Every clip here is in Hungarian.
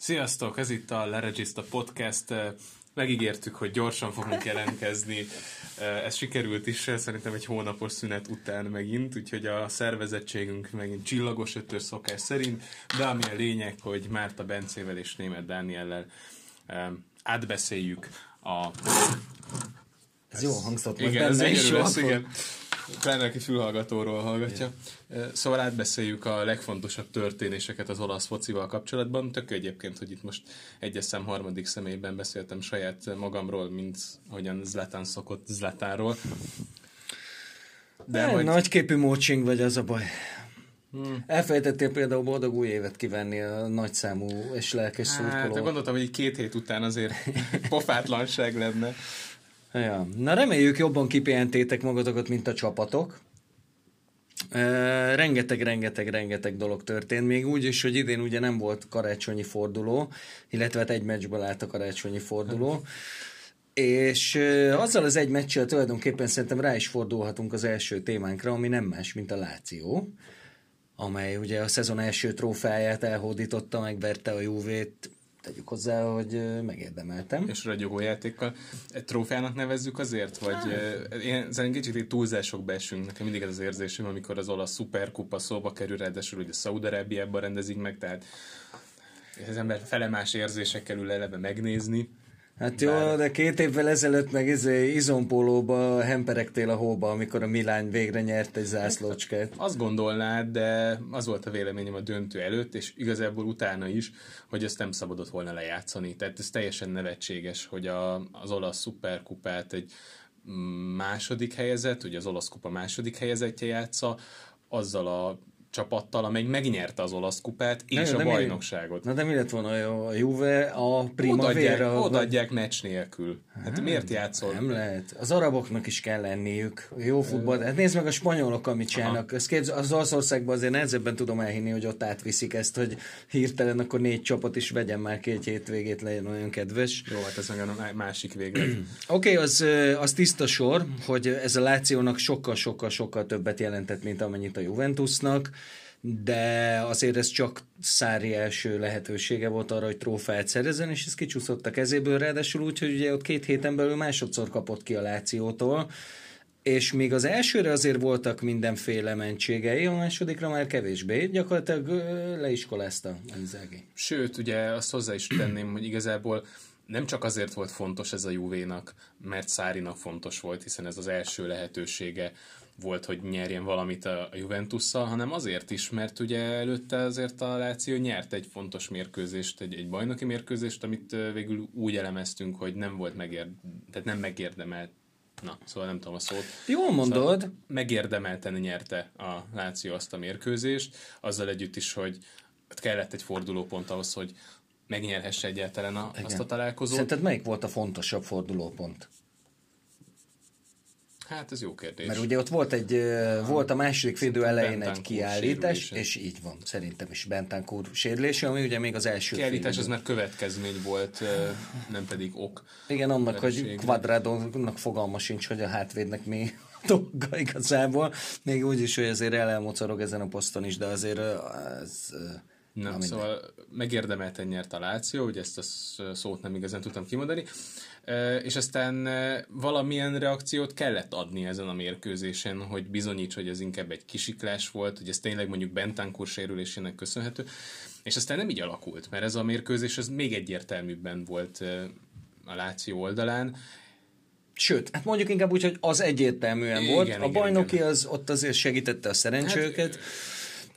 Sziasztok, ez itt a Leregiszta Podcast. Megígértük, hogy gyorsan fogunk jelentkezni. Ez sikerült is, szerintem egy hónapos szünet után megint, úgyhogy a szervezettségünk megint csillagos ötös szokás szerint, de ami a lényeg, hogy Márta Bencével és Német Dániellel átbeszéljük a... Ez jó hangzott, igen, ez is lesz, igen. Pláne, aki fülhallgatóról hallgatja. Igen. Szóval átbeszéljük a legfontosabb történéseket az olasz focival kapcsolatban. Tök egyébként, hogy itt most egyes szem harmadik személyben beszéltem saját magamról, mint hogyan Zlatán szokott Zlatánról. De majd... Nagyképű mócsing vagy, az a baj. Hmm. Elfelejtettél például boldog új évet kivenni a nagyszámú és lelkes hát, szurkoló. Hát, gondoltam, hogy két hét után azért pofátlanság lenne. Ja. Na reméljük jobban kipihentétek magatokat, mint a csapatok. Rengeteg, rengeteg, rengeteg dolog történt. Még úgy is, hogy idén ugye nem volt karácsonyi forduló, illetve hát egy meccsből állt a karácsonyi forduló. És e, azzal az egy meccsel tulajdonképpen szerintem rá is fordulhatunk az első témánkra, ami nem más, mint a Láció, amely ugye a szezon első trófáját elhódította, megverte a Juvét tegyük hozzá, hogy megérdemeltem. És ragyogó játékkal. Egy trófeának nevezzük azért? Vagy hát. én szerintem kicsit túlzásokba esünk. Nekem mindig ez az érzésem, amikor az olasz szuperkupa szóba kerül, ráadásul ugye Szaudarábiában rendezik meg, tehát az ember felemás érzésekkel ül eleve megnézni. Hát jó, Bár... de két évvel ezelőtt meg izé, izompólóba hemperegtél a hóba, amikor a Milán végre nyert egy zászlócskát. Azt gondolnád, de az volt a véleményem a döntő előtt, és igazából utána is, hogy ezt nem szabadott volna lejátszani. Tehát ez teljesen nevetséges, hogy a, az olasz szuperkupát egy második helyezett, ugye az olasz kupa második helyezettje játsza, azzal a csapattal, amely megnyerte az olasz kupát és a bajnokságot. Mi, na de mi lett volna a Juve a Primavera? Odaadják, meccs nélkül. Hát, hát miért játszol? Nem lehet. Az araboknak is kell lenniük. Jó futball. Hát nézd meg a spanyolok, amit csinálnak. Ez képz, az Olaszországban azért nehezebben tudom elhinni, hogy ott átviszik ezt, hogy hirtelen akkor négy csapat is vegyen már két hétvégét, legyen olyan kedves. Jó, hát ez meg a másik véglet. Oké, okay, az, az tiszta sor, hogy ez a Lációnak sokkal-sokkal-sokkal többet jelentett, mint amennyit a Juventusnak de azért ez csak Szári első lehetősége volt arra, hogy trófeát szerezzen, és ez kicsúszott a kezéből, ráadásul úgy, hogy ugye ott két héten belül másodszor kapott ki a Lációtól, és még az elsőre azért voltak mindenféle mentségei, a másodikra már kevésbé. Gyakorlatilag leiskolázta Inzaghi. Sőt, ugye azt hozzá is tenném, hogy igazából nem csak azért volt fontos ez a Juvénak, mert Szárinak fontos volt, hiszen ez az első lehetősége volt, hogy nyerjen valamit a Juventusszal, hanem azért is, mert ugye előtte azért a Láció nyert egy fontos mérkőzést, egy, egy bajnoki mérkőzést, amit végül úgy elemeztünk, hogy nem volt megér, tehát nem megérdemelt Na, szóval nem tudom a szót. Jól mondod. Szóval megérdemelten nyerte a Láció azt a mérkőzést, azzal együtt is, hogy kellett egy fordulópont ahhoz, hogy megnyerhesse egyáltalán a, azt a találkozót. Szerinted melyik volt a fontosabb fordulópont? Hát ez jó kérdés. Mert ugye ott volt egy, volt a második fidő elején egy kiállítás, sérülése. és így van, szerintem is Bentancur sérülése, ami ugye még az első Kiállítás az már következmény volt, nem pedig ok. Igen, annak, hogy Quadradónak fogalma sincs, hogy a hátvédnek mi dolga igazából. Még úgy is, hogy azért elmocorog ezen a poszton is, de azért ez... Nem, szóval megérdemelten nyert a Láció, ugye ezt a szót nem igazán tudtam kimondani és aztán valamilyen reakciót kellett adni ezen a mérkőzésen, hogy bizonyíts, hogy ez inkább egy kisiklás volt, hogy ez tényleg mondjuk Bentancur sérülésének köszönhető, és aztán nem így alakult, mert ez a mérkőzés az még egyértelműbben volt a Láció oldalán, Sőt, hát mondjuk inkább úgy, hogy az egyértelműen igen, volt. Igen, a bajnoki igen. az ott azért segítette a szerencsőket, hát,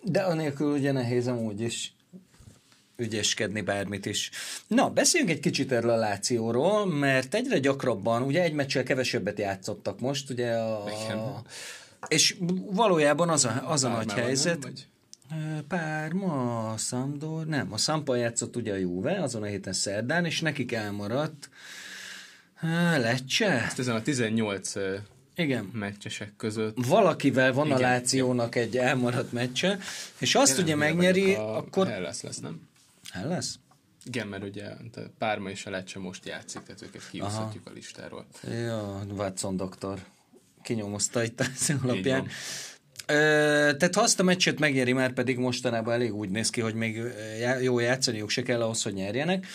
de anélkül ugye nehéz amúgy is ügyeskedni bármit is. Na, beszéljünk egy kicsit erről a Lációról, mert egyre gyakrabban, ugye egy meccsel kevesebbet játszottak most, ugye a... Igen. És valójában az a, az a nagy helyzet... Nem, Párma, Szandor, nem, a Szampa játszott ugye a Juve, azon a héten szerdán, és nekik elmaradt Lecce. Ezt ezen a 18 igen. meccsesek között. Valakivel van Igen. a Lációnak egy elmaradt meccse, és azt ugye megnyeri, a akkor... lesz, lesz, nem? El lesz? Igen, mert ugye Párma és a Lecce most játszik, tehát őket kihúzhatjuk a listáról. Ja, Watson doktor kinyomozta itt az alapján. tehát ha azt a meccset megnyeri, már pedig mostanában elég úgy néz ki, hogy még jó játszaniuk se kell ahhoz, hogy nyerjenek,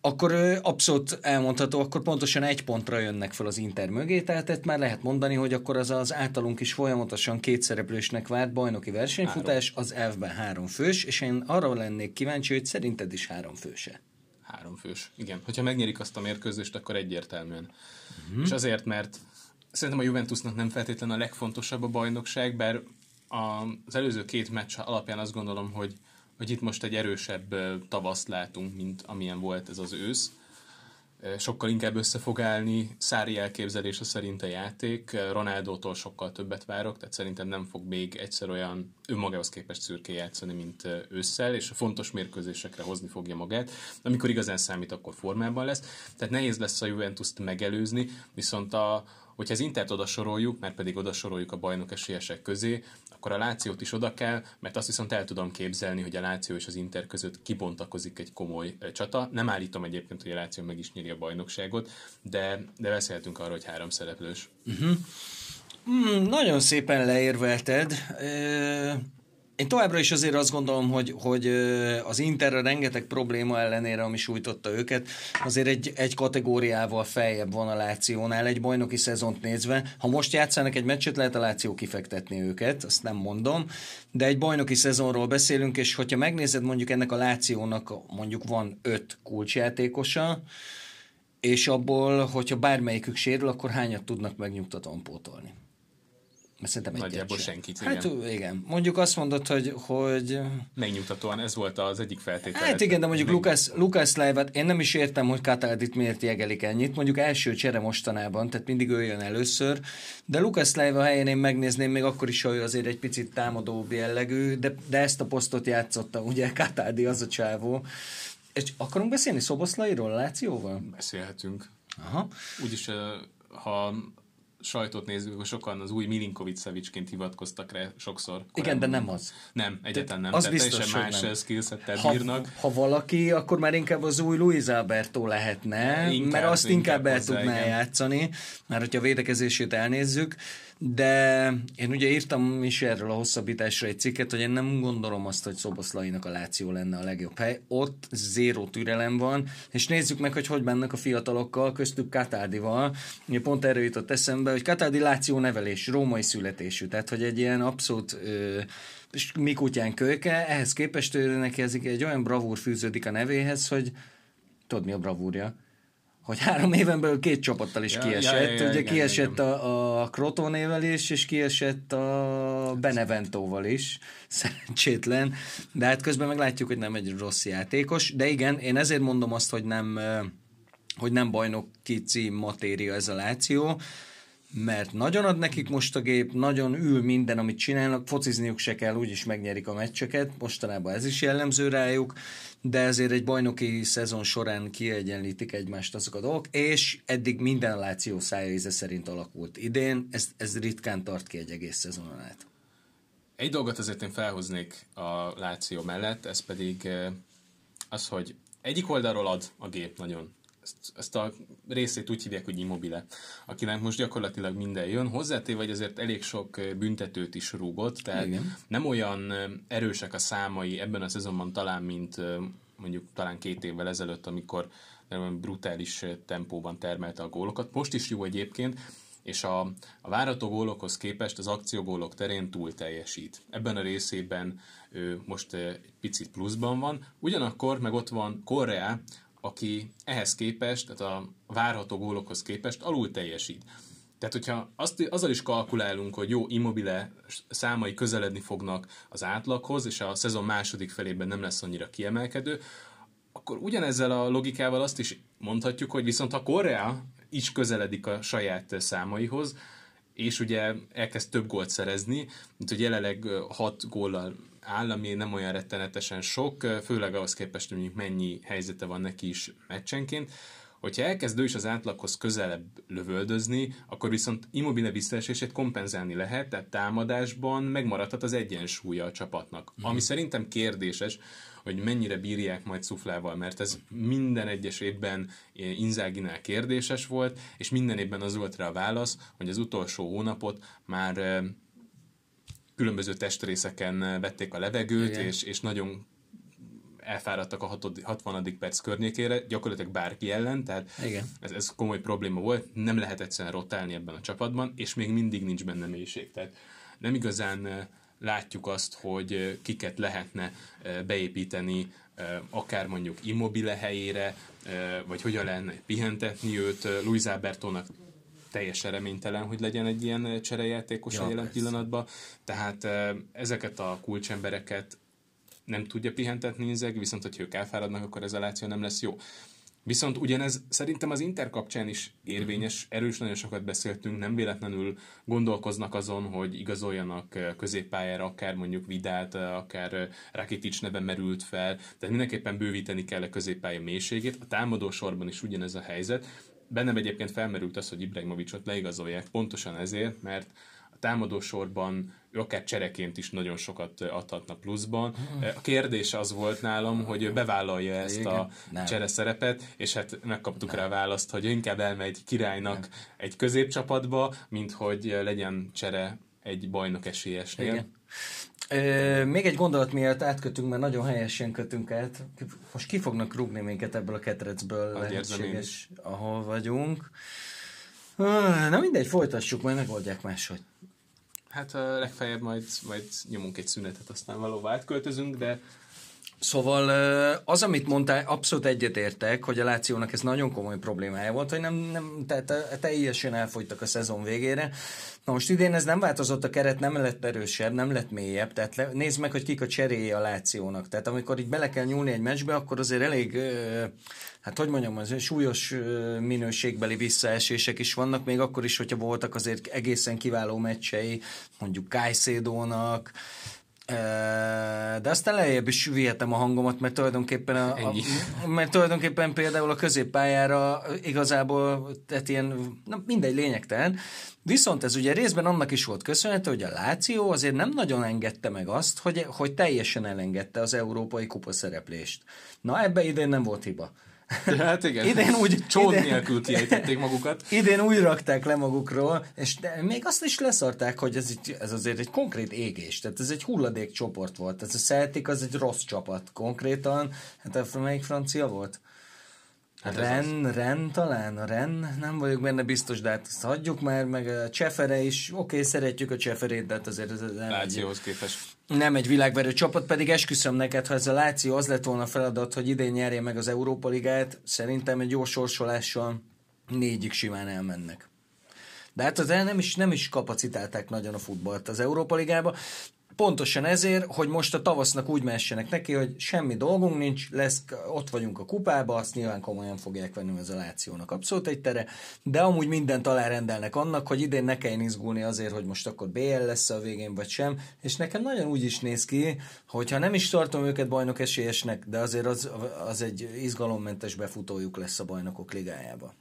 akkor abszolút elmondható, akkor pontosan egy pontra jönnek fel az Inter mögé, tehát már lehet mondani, hogy akkor az az általunk is folyamatosan kétszereplősnek várt bajnoki versenyfutás, három. az elfben három fős, és én arra lennék kíváncsi, hogy szerinted is három főse. Három fős, igen. Hogyha megnyerik azt a mérkőzést, akkor egyértelműen. Uh-huh. És azért, mert szerintem a Juventusnak nem feltétlenül a legfontosabb a bajnokság, bár az előző két meccs alapján azt gondolom, hogy hogy itt most egy erősebb tavaszt látunk, mint amilyen volt ez az ősz. Sokkal inkább össze fog állni, Szári elképzelése szerint a játék, Ronaldótól sokkal többet várok, tehát szerintem nem fog még egyszer olyan önmagához képest szürké játszani, mint ősszel, és a fontos mérkőzésekre hozni fogja magát. Amikor igazán számít, akkor formában lesz. Tehát nehéz lesz a Juventus-t megelőzni, viszont a, hogyha az Intert oda soroljuk, mert pedig oda soroljuk a bajnok esélyesek közé, akkor a Lációt is oda kell, mert azt viszont el tudom képzelni, hogy a Láció és az Inter között kibontakozik egy komoly csata. Nem állítom egyébként, hogy a Láció meg is nyeri a bajnokságot, de, de beszélhetünk arról, hogy három szereplős. Uh-huh. Mm, nagyon szépen leérvelted. Én továbbra is azért azt gondolom, hogy, hogy az Interre rengeteg probléma ellenére, ami sújtotta őket, azért egy, egy kategóriával feljebb van a Lációnál egy bajnoki szezont nézve. Ha most játszanak egy meccset, lehet a Láció kifektetni őket, azt nem mondom, de egy bajnoki szezonról beszélünk, és hogyha megnézed mondjuk ennek a Lációnak mondjuk van öt kulcsjátékosa, és abból, hogyha bármelyikük sérül, akkor hányat tudnak megnyugtatóan pótolni? Szerintem Nagyjából sem. senkit, igen. Hát igen. Mondjuk azt mondod, hogy... hogy... Megnyugtatóan, ez volt az egyik feltétel. Hát igen, de mondjuk meg... Lucas, Lucas Leivet, én nem is értem, hogy Kataldit miért jegelik ennyit. Mondjuk első csere mostanában, tehát mindig ő jön először. De Lucas Leiva helyén én megnézném, még akkor is, hogy azért egy picit támadóbb jellegű, de, de ezt a posztot játszotta, ugye Kataldi az a csávó. És akarunk beszélni Szoboszlairól, Lációval? Beszélhetünk. Aha. Úgyis, ha sajtót nézzük, akkor sokan az új Milinkovic Szavicsként hivatkoztak rá sokszor. Korábban. Igen, de nem az. Nem, egyetlen nem. Az Tehát biztos, más nem. skillsettel ha, bírnak. Ha valaki, akkor már inkább az új Luis Alberto lehetne, inkább, mert azt inkább, inkább el tudná igen. játszani, mert hogyha a védekezését elnézzük, de én ugye írtam is erről a hosszabbításra egy cikket, hogy én nem gondolom azt, hogy Szoboszlainak a Láció lenne a legjobb hely. Ott zéró türelem van, és nézzük meg, hogy hogy mennek a fiatalokkal, köztük Katádival. Ugye pont erről jutott eszembe, hogy Katádi Láció nevelés, római születésű, tehát hogy egy ilyen abszolút ö, mi kutyán kölyke, ehhez képest ő neki egy olyan bravúr fűződik a nevéhez, hogy tudod mi a bravúrja? Hogy három éven belül két csapattal is ja, kiesett. Ja, ja, Ugye igen, kiesett igen. a, a Crotonével is, és kiesett a Beneventóval is. Szerencsétlen. De hát közben meglátjuk, hogy nem egy rossz játékos. De igen, én ezért mondom azt, hogy nem, hogy nem bajnoki cím matéria ez a Láció mert nagyon ad nekik most a gép, nagyon ül minden, amit csinálnak, focizniuk se kell, úgyis megnyerik a meccseket, mostanában ez is jellemző rájuk, de ezért egy bajnoki szezon során kiegyenlítik egymást azok a dolgok, és eddig minden Láció szája íze szerint alakult. Idén ez, ez ritkán tart ki egy egész szezonon át. Egy dolgot azért én felhoznék a Láció mellett, ez pedig eh, az, hogy egyik oldalról ad a gép nagyon ezt, ezt a részét úgy hívják, hogy immobile, akinek most gyakorlatilag minden jön. Hozzátéve, vagy azért elég sok büntetőt is rúgott, tehát Igen. nem olyan erősek a számai ebben a szezonban talán, mint mondjuk talán két évvel ezelőtt, amikor brutális tempóban termelte a gólokat. Most is jó egyébként, és a, a várató gólokhoz képest az akciógólok terén túl teljesít. Ebben a részében ő most egy picit pluszban van, ugyanakkor meg ott van Korea, aki ehhez képest, tehát a várható gólokhoz képest alul teljesít. Tehát, hogyha azt, azzal is kalkulálunk, hogy jó, immobile számai közeledni fognak az átlaghoz, és a szezon második felében nem lesz annyira kiemelkedő, akkor ugyanezzel a logikával azt is mondhatjuk, hogy viszont ha Korea is közeledik a saját számaihoz, és ugye elkezd több gólt szerezni, mint hogy jelenleg 6 góllal áll, ami nem olyan rettenetesen sok, főleg ahhoz képest, hogy mondjuk mennyi helyzete van neki is meccsenként. Hogyha elkezd ő is az átlaghoz közelebb lövöldözni, akkor viszont immobile visszaesését kompenzálni lehet, tehát támadásban megmaradhat az egyensúlya a csapatnak. Mm. Ami szerintem kérdéses, hogy mennyire bírják majd Szuflával, mert ez minden egyes évben Inzáginál kérdéses volt, és minden évben az volt rá a válasz, hogy az utolsó hónapot már különböző testrészeken vették a levegőt, és, és nagyon elfáradtak a 60. perc környékére, gyakorlatilag bárki ellen, tehát Igen. Ez, ez komoly probléma volt, nem lehet egyszerűen rotálni ebben a csapatban, és még mindig nincs benne mélység. Tehát nem igazán látjuk azt, hogy kiket lehetne beépíteni akár mondjuk immobile helyére, vagy hogyan lehetne pihentetni őt. Luis Albertónak teljesen reménytelen, hogy legyen egy ilyen cserejátékos ja, jelen pillanatban. Tehát ezeket a kulcsembereket nem tudja pihentetni Inzeg, viszont hogyha ők elfáradnak, akkor ez a Láció nem lesz jó. Viszont ugyanez szerintem az Inter kapcsán is érvényes, erős nagyon sokat beszéltünk, nem véletlenül gondolkoznak azon, hogy igazoljanak középpályára, akár mondjuk Vidált, akár Rakitic neve merült fel, tehát mindenképpen bővíteni kell a középpálya mélységét. A támadó sorban is ugyanez a helyzet. Bennem egyébként felmerült az, hogy Ibrahimovicsot leigazolják, pontosan ezért, mert támadósorban ő akár csereként is nagyon sokat adhatna pluszban. A kérdés az volt nálam, hogy bevállalja ezt Igen, a nem. csere szerepet, és hát megkaptuk nem. rá a választ, hogy inkább elmegy királynak nem. egy középcsapatba, mint hogy legyen csere egy bajnok esélyesnél. Igen. Ö, még egy gondolat miatt átkötünk, mert nagyon helyesen kötünk át. Most ki fognak rúgni minket ebből a ketrecből lehetséges, ahol vagyunk. Na mindegy, folytassuk, majd megoldják máshogy. Hát legfeljebb majd, majd nyomunk egy szünetet, aztán valóban átköltözünk, de Szóval az, amit mondtál, abszolút egyetértek, hogy a Lációnak ez nagyon komoly problémája volt, hogy nem, nem tehát teljesen elfogytak a szezon végére. Na most idén ez nem változott, a keret nem lett erősebb, nem lett mélyebb, tehát le, nézd meg, hogy kik a cseréje a Lációnak. Tehát amikor így bele kell nyúlni egy meccsbe, akkor azért elég, hát hogy mondjam, az súlyos minőségbeli visszaesések is vannak, még akkor is, hogyha voltak azért egészen kiváló meccsei, mondjuk Kajszédónak, de aztán lejjebb is vihetem a hangomat, mert tulajdonképpen, a, a, mert tulajdonképpen például a középpályára igazából, tehát ilyen, na mindegy lényegtelen. Viszont ez ugye részben annak is volt köszönhető, hogy a Láció azért nem nagyon engedte meg azt, hogy, hogy teljesen elengedte az európai kupa szereplést. Na ebbe idén nem volt hiba. Hát igen. Idén úgy... Csód idén, nélkül kiejtették magukat. Idén úgy rakták le magukról, és de még azt is leszarták, hogy ez, itt, ez azért egy konkrét égés. Tehát ez egy hulladék csoport volt. Ez a Celtic az egy rossz csapat konkrétan. Hát melyik francia volt? Hát Ren, az... Ren talán, a Ren, nem vagyok benne biztos, de hát ezt hagyjuk már, meg a Csefere is, oké, okay, szeretjük a Cseferét, de hát azért ez nem Lációhoz egy, képest. Nem egy világverő csapat, pedig esküszöm neked, ha ez a Láció az lett volna feladat, hogy idén nyerje meg az Európa Ligát, szerintem egy jó sorsolással négyig simán elmennek. De hát az nem is, nem is kapacitálták nagyon a futballt az Európa Ligába. Pontosan ezért, hogy most a tavasznak úgy messenek neki, hogy semmi dolgunk nincs, lesz, ott vagyunk a kupába, azt nyilván komolyan fogják venni az a Lációnak abszolút egy tere, de amúgy mindent alárendelnek annak, hogy idén ne kelljen izgulni azért, hogy most akkor BL lesz a végén, vagy sem, és nekem nagyon úgy is néz ki, hogyha nem is tartom őket bajnok esélyesnek, de azért az, az egy izgalommentes befutójuk lesz a bajnokok ligájába.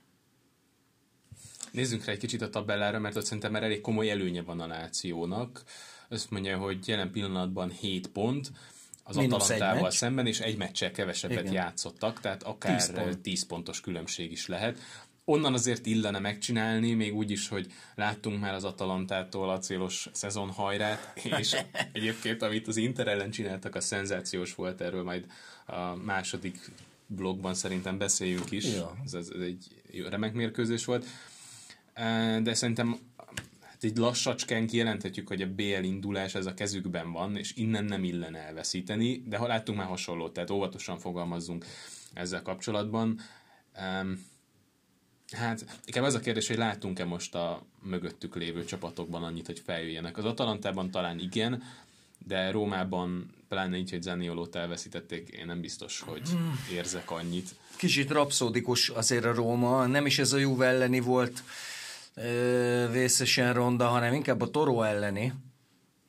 Nézzünk rá egy kicsit a tabellára, mert ott szerintem már elég komoly előnye van a Lációnak azt mondja, hogy jelen pillanatban 7 pont, az Minusz Atalantával szemben, és egy meccsel kevesebbet Igen. játszottak, tehát akár 10, pont. 10 pontos különbség is lehet. Onnan azért illene megcsinálni, még úgy is, hogy láttunk már az Atalantától a célos szezonhajrát, és egyébként, amit az Inter ellen csináltak, a szenzációs volt, erről majd a második blogban szerintem beszéljünk is. Ja. Ez, ez egy remek mérkőzés volt. De szerintem Hát így lassacskán kijelenthetjük, hogy a BL indulás ez a kezükben van, és innen nem illene elveszíteni, de ha láttunk már hasonlót, tehát óvatosan fogalmazzunk ezzel kapcsolatban. Um, Hát, inkább az a kérdés, hogy látunk-e most a mögöttük lévő csapatokban annyit, hogy feljöjjenek. Az Atalantában talán igen, de Rómában, pláne így, hogy Zaniolót elveszítették, én nem biztos, hogy érzek annyit. Kicsit rapszódikus azért a Róma, nem is ez a Juve elleni volt vészesen ronda, hanem inkább a Toró elleni,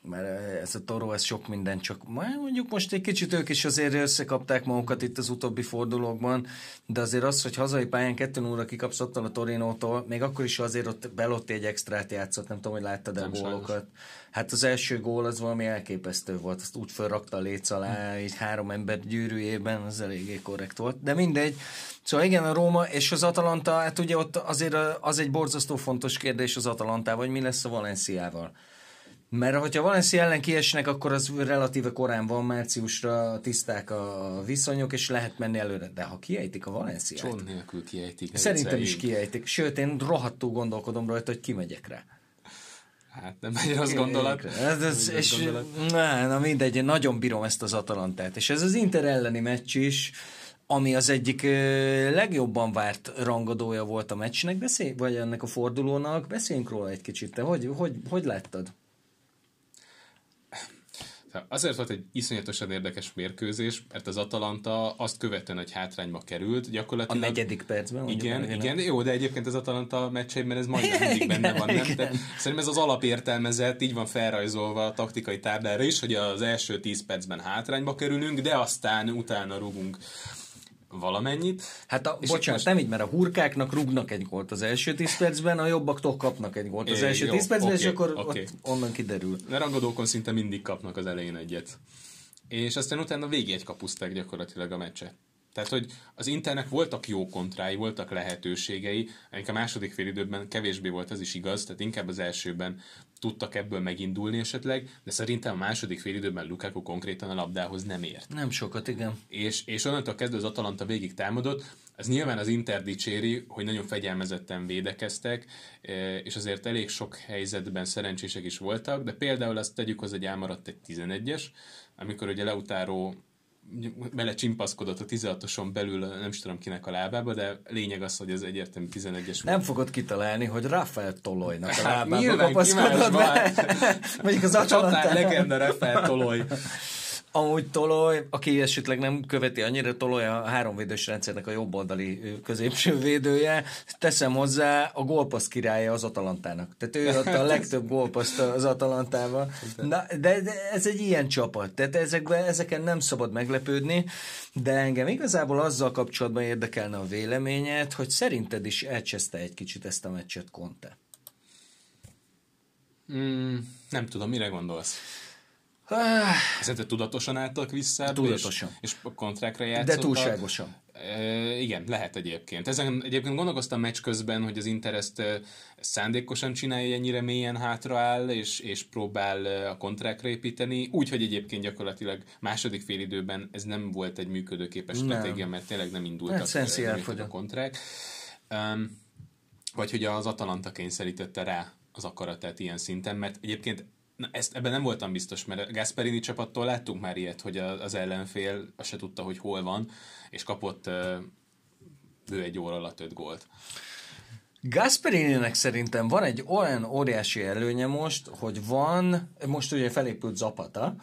mert ez a Toró, ez sok minden, csak mondjuk most egy kicsit ők is azért összekapták magukat itt az utóbbi fordulókban, de azért az, hogy hazai pályán 2 óra kikapsz a Torinótól, még akkor is azért ott Belotti egy extrát játszott, nem tudom, hogy láttad a gólokat. Sajnos. Hát az első gól az valami elképesztő volt, azt úgy felrakta a léc alá, így három ember gyűrűjében, az eléggé korrekt volt. De mindegy. Szóval igen, a Róma és az Atalanta, hát ugye ott azért az egy borzasztó fontos kérdés az Atalantával, hogy mi lesz a Valenciával Mert hogyha Valencia ellen kiesnek, akkor az relatíve korán van, márciusra tiszták a viszonyok, és lehet menni előre. De ha kiejtik a Valenciát... Cson nélkül kiejtik. Szerintem is kiejtik. Sőt, én rohadtul gondolkodom rajta, hogy kimegyek rá. Hát nem egy rossz gondolat. Ez, ez, és, gondolat. Na, na mindegy, én nagyon bírom ezt az Atalantát. És ez az Inter elleni meccs is, ami az egyik legjobban várt rangadója volt a meccsnek, beszélj, vagy ennek a fordulónak, beszéljünk róla egy kicsit. Te hogy, hogy, hogy láttad? Azért volt egy iszonyatosan érdekes mérkőzés, mert az Atalanta azt követően, hogy hátrányba került, gyakorlatilag... A negyedik percben? Igen, igen, igen, jó, de egyébként az Atalanta meccseiben ez majdnem mindig igen, benne van, nem? Igen. De szerintem ez az alapértelmezett, így van felrajzolva a taktikai táblára is, hogy az első 10 percben hátrányba kerülünk, de aztán utána rugunk valamennyit. Hát a, bocsánat, most... nem így, mert a hurkáknak rúgnak egy gólt az első 10 percben, a jobbaktól kapnak egy gólt az első 10 percben, okay, és akkor okay. ott onnan kiderül. A rangadókon szinte mindig kapnak az elején egyet. És aztán utána végig egy kapuszták gyakorlatilag a meccset. Tehát, hogy az Internek voltak jó kontrái, voltak lehetőségei, ennek a második fél időben kevésbé volt az is igaz, tehát inkább az elsőben tudtak ebből megindulni esetleg, de szerintem a második fél időben Lukaku konkrétan a labdához nem ért. Nem sokat, igen. És, és onnantól kezdve az Atalanta végig támadott, ez nyilván az Inter dicséri, hogy nagyon fegyelmezetten védekeztek, e, és azért elég sok helyzetben szerencsések is voltak, de például azt tegyük hozzá, hogy elmaradt egy 11-es, amikor ugye Leutáró bele csimpaszkodott a 16-oson belül, nem is tudom kinek a lábába, de lényeg az, hogy ez egyértelmű 11-es Nem fogod kitalálni, hogy Rafael Tolojnak a hát lábába hát, kapaszkodott be. Mondjuk az Atalantán. legenda Rafael Toloj. Amúgy Toloj, aki esetleg nem követi annyira, Toloj a háromvédős rendszernek a jobboldali középső védője. Teszem hozzá, a gólpassz királya az Atalantának. Tehát ő adta a legtöbb gólpaszt az Atalantával. Na, de, de ez egy ilyen csapat. Tehát ezekben, ezeken nem szabad meglepődni, de engem igazából azzal kapcsolatban érdekelne a véleményed, hogy szerinted is elcseszte egy kicsit ezt a meccset Conte. Mm, nem tudom, mire gondolsz? Szerinted tudatosan álltak vissza? Tudatosan. És, és kontrákra játszottak? De túlságosan. E, igen, lehet egyébként. Ezen egyébként gondolkoztam meccs közben, hogy az Inter ezt szándékosan csinálja, ennyire mélyen hátraáll, és, és próbál a kontrákra építeni, úgyhogy egyébként gyakorlatilag második fél időben ez nem volt egy működőképes nem. stratégia, mert tényleg nem indultak hát, a kontrák. Um, vagy hogy az Atalanta kényszerítette rá az akaratát ilyen szinten, mert egyébként Na, ezt, ebben nem voltam biztos, mert Gasperini csapattól láttunk már ilyet, hogy az ellenfél azt se tudta, hogy hol van, és kapott ő egy óra alatt öt gólt. Gasperininek szerintem van egy olyan óriási előnye most, hogy van, most ugye felépült Zapata,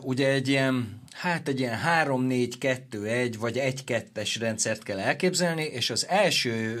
ugye egy ilyen hát egy ilyen 3-4-2-1 vagy 1-2-es rendszert kell elképzelni, és az első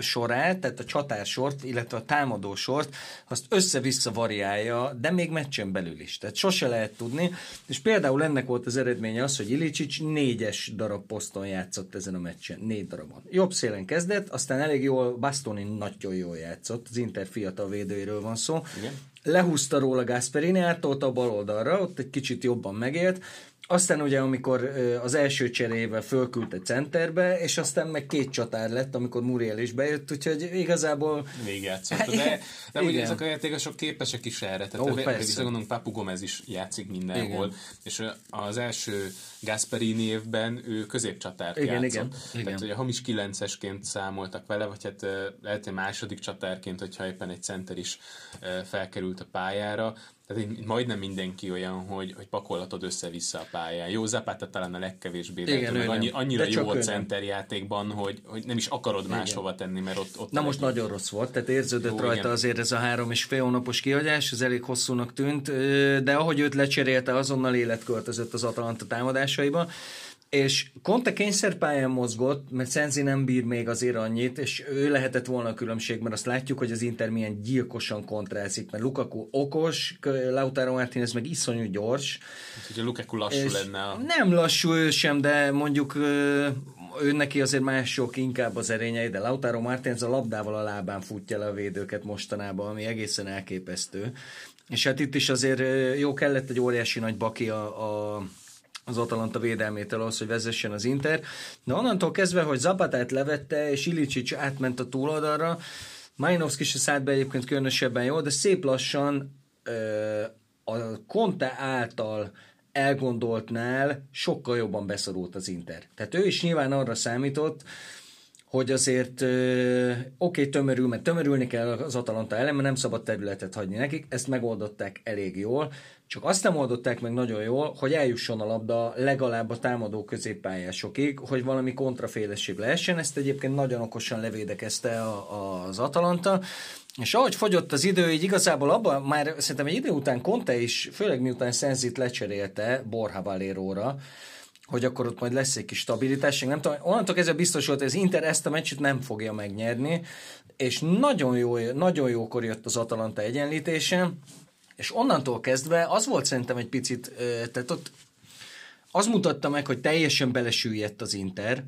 sorát, tehát a csatársort, illetve a támadósort, azt össze-vissza variálja, de még meccsen belül is. Tehát sose lehet tudni, és például ennek volt az eredménye az, hogy Ilicsics négyes darab poszton játszott ezen a meccsen, négy darabon. Jobb szélen kezdett, aztán elég jól, Bastoni nagyon jól játszott, az Inter fiatal védőiről van szó, Igen. Lehúzta róla Gasperini, áttolta a bal oldalra, ott egy kicsit jobban megélt, aztán ugye, amikor az első cserével fölküldte centerbe, és aztán meg két csatár lett, amikor Muriel is bejött, úgyhogy igazából... Végigjátszott, de, de ugye ezek a játékosok képesek is erre. Tehát Ó, persze. gondolom, Papu Gomez is játszik mindenhol, igen. és az első Gasperini évben ő középcsatárt igen, játszott. Igen, Tehát igen. ugye hamis kilencesként számoltak vele, vagy hát lehet, hogy második csatárként, hogyha éppen egy center is felkerült a pályára, tehát így majdnem mindenki olyan, hogy, hogy pakolhatod össze-vissza a pályán. Jó, Zapata talán a legkevésbé, de Igen, meg annyi, annyira de jó a center játékban, hogy, hogy nem is akarod igen. máshova tenni, mert ott, ott Na most egy... nagyon rossz volt, tehát érződött jó, rajta igen. azért ez a három és fél hónapos kihagyás, ez elég hosszúnak tűnt, de ahogy őt lecserélte, azonnal életköltözött az Atalanta támadásaiba. És Conte kényszerpályán mozgott, mert Szenzi nem bír még azért annyit, és ő lehetett volna a különbség, mert azt látjuk, hogy az Inter milyen gyilkosan kontrázik, mert Lukaku okos, Lautaro Martinez meg iszonyú gyors. A Lukaku lassú lenne. A... Nem lassú ő sem, de mondjuk ő neki azért mások inkább az erényei, de Lautaro Martinez a labdával a lábán futja le a védőket mostanában, ami egészen elképesztő. És hát itt is azért jó kellett egy óriási nagy baki a, a az Atalanta védelmétől ahhoz, hogy vezessen az Inter. De onnantól kezdve, hogy Zapatát levette, és Ilicsics átment a túloldalra, Majinovszki se szállt be egyébként különösebben jó, de szép lassan a Conte által elgondoltnál sokkal jobban beszorult az Inter. Tehát ő is nyilván arra számított, hogy azért oké, okay, tömörül, mert tömörülni kell az Atalanta ellen, mert nem szabad területet hagyni nekik, ezt megoldották elég jól, csak azt nem oldották meg nagyon jól, hogy eljusson a labda legalább a támadó középpályásokig, hogy valami kontrafélesség lehessen, ezt egyébként nagyon okosan levédekezte a, a, az Atalanta, és ahogy fogyott az idő, így igazából abban már szerintem egy idő után Conte is, főleg miután Szenzit lecserélte Borja Valéróra, hogy akkor ott majd lesz egy kis stabilitás. Nem tudom, onnantól kezdve biztos volt, hogy az Inter ezt a meccset nem fogja megnyerni, és nagyon, jó, nagyon jókor jött az Atalanta egyenlítése, és onnantól kezdve az volt szerintem egy picit, tehát ott az mutatta meg, hogy teljesen belesüllyedt az Inter,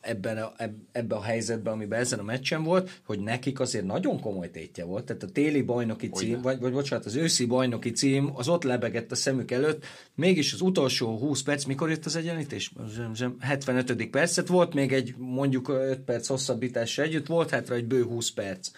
ebben a, ebben a helyzetben, amiben ezen a meccsen volt, hogy nekik azért nagyon komoly tétje volt. Tehát a téli bajnoki cím, vagy, vagy bocsánat, az őszi bajnoki cím, az ott lebegett a szemük előtt, mégis az utolsó 20 perc, mikor jött az egyenlítés? 75. percet volt, még egy mondjuk 5 perc hosszabbítás együtt, volt hátra egy bő 20 perc.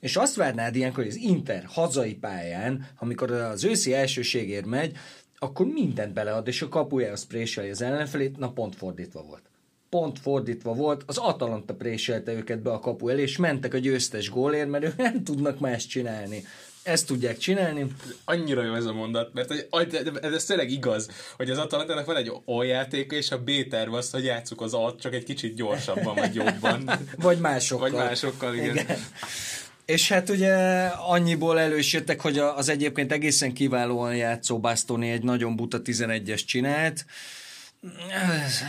És azt várnád ilyenkor, hogy az Inter hazai pályán, amikor az őszi elsőségért megy, akkor mindent belead, és a kapujához préseli az ellenfelét, na pont fordítva volt. Pont fordítva volt, az Atalanta préselte őket be a kapu elé, és mentek a győztes gólért, mert ők nem tudnak más csinálni ezt tudják csinálni. Annyira jó ez a mondat, mert ez, ez tényleg igaz, hogy az Atalantának van egy játéka, és a B-terv az, hogy játsszuk az A, csak egy kicsit gyorsabban, vagy jobban. vagy másokkal. Vagy másokkal, igen. igen. És hát ugye annyiból elősjöttek, hogy az egyébként egészen kiválóan játszó Bastoni egy nagyon buta 11-es csinált.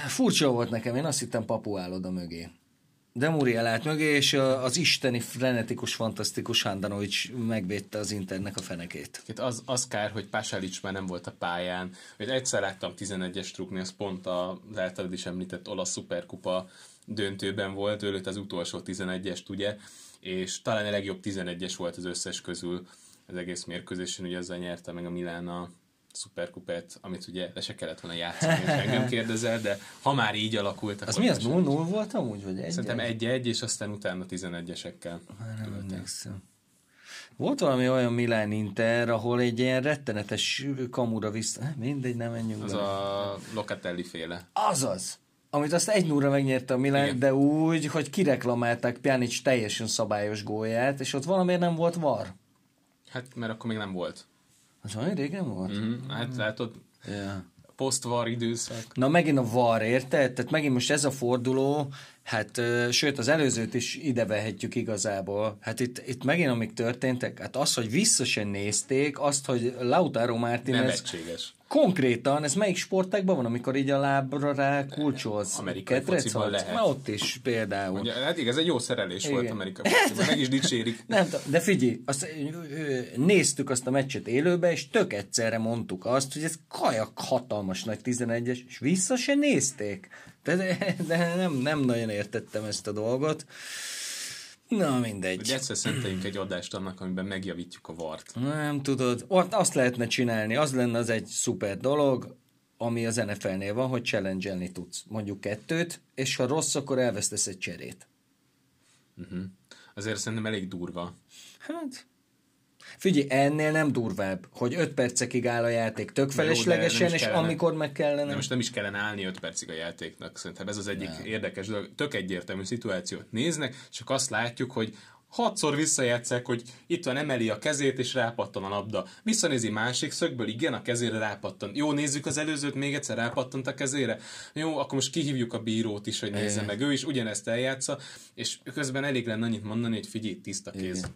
Furcsa volt nekem, én azt hittem papu áll oda mögé. De Muriel állt mögé, és az isteni frenetikus, fantasztikus Handanovics megvédte az Internek a fenekét. Itt az, az kár, hogy Pasalic már nem volt a pályán. Hogy egyszer láttam 11-es trukni, az pont az általad is említett olasz szuperkupa döntőben volt, ő az utolsó 11-est, ugye, és talán a legjobb 11-es volt az összes közül az egész mérkőzésen, ugye azzal nyerte meg a Milán a szuperkupát, amit ugye le se kellett volna játszani, engem kérdezel, de ha már így alakult, Az mi az, 0 0 volt amúgy, vagy egy Szerintem egy-egy, és aztán utána 11-esekkel. Nem emlékszem. Volt valami olyan Milán Inter, ahol egy ilyen rettenetes kamura vissza... Mindegy, nem menjünk Az bele. a Locatelli féle. Azaz amit azt egy núra megnyerte a Milan, Igen. de úgy, hogy kireklamálták Pjanic teljesen szabályos gólját, és ott valamiért nem volt var. Hát, mert akkor még nem volt. Az olyan régen volt? Mm-hmm. Hát látod, yeah. post-var időszak. Na megint a var, érted? Tehát megint most ez a forduló, hát sőt az előzőt is ide vehetjük igazából. Hát itt, itt megint amik történtek, hát az, hogy vissza sem nézték, azt, hogy Lautaro Martinez... Nevetséges Konkrétan, ez melyik sportákban van, amikor így a lábra rá kulcsolsz? Amerikai fociban lehet. Már ott is például. Ugye, hát ez egy jó szerelés igen. volt amerikai fociban, meg is dicsérik. Nem, de figyelj, azt, néztük azt a meccset élőbe, és tök egyszerre mondtuk azt, hogy ez kajak hatalmas nagy 11-es, és vissza se nézték. De, de, nem, nem nagyon értettem ezt a dolgot. Na, mindegy. Hogy egyszer szenteljünk egy adást annak, amiben megjavítjuk a vart. Nem tudod, ott azt lehetne csinálni, az lenne az egy szuper dolog, ami az NFL-nél van, hogy challenge tudsz. Mondjuk kettőt, és ha rossz, akkor elvesztesz egy cserét. Uh-huh. Azért szerintem elég durva. Hát, Figyelj, ennél nem durvább, hogy 5 percekig áll a játék tök feleslegesen, és kellene, amikor meg kellene... De most nem is kellene állni 5 percig a játéknak, szerintem ez az egyik nem. érdekes dolog. Tök egyértelmű szituációt néznek, csak azt látjuk, hogy hatszor visszajátszák, hogy itt van, emeli a kezét, és rápattan a labda. Visszanézi másik szögből, igen, a kezére rápattan. Jó, nézzük az előzőt, még egyszer rápattant a kezére. Jó, akkor most kihívjuk a bírót is, hogy nézze meg. Ő is ugyanezt eljátsza, és közben elég lenne annyit mondani, hogy figyelj, tiszta kéz.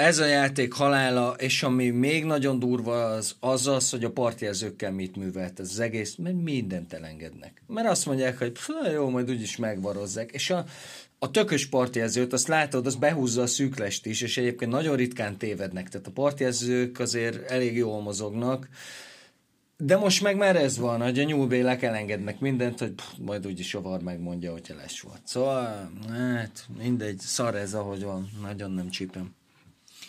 Ez a játék halála, és ami még nagyon durva az, az az, hogy a partjelzőkkel mit művelt ez az egész, mert mindent elengednek. Mert azt mondják, hogy jó, majd úgyis megvarozzák. És a, a tökös partjelzőt, azt látod, az behúzza a szűklest is, és egyébként nagyon ritkán tévednek. Tehát a partjelzők azért elég jól mozognak. De most meg már ez van, hogy a nyúlbélek elengednek mindent, hogy pff, majd úgyis a var megmondja, hogyha lesz volt. Szóval, hát mindegy, szar ez, ahogy van. Nagyon nem csípem.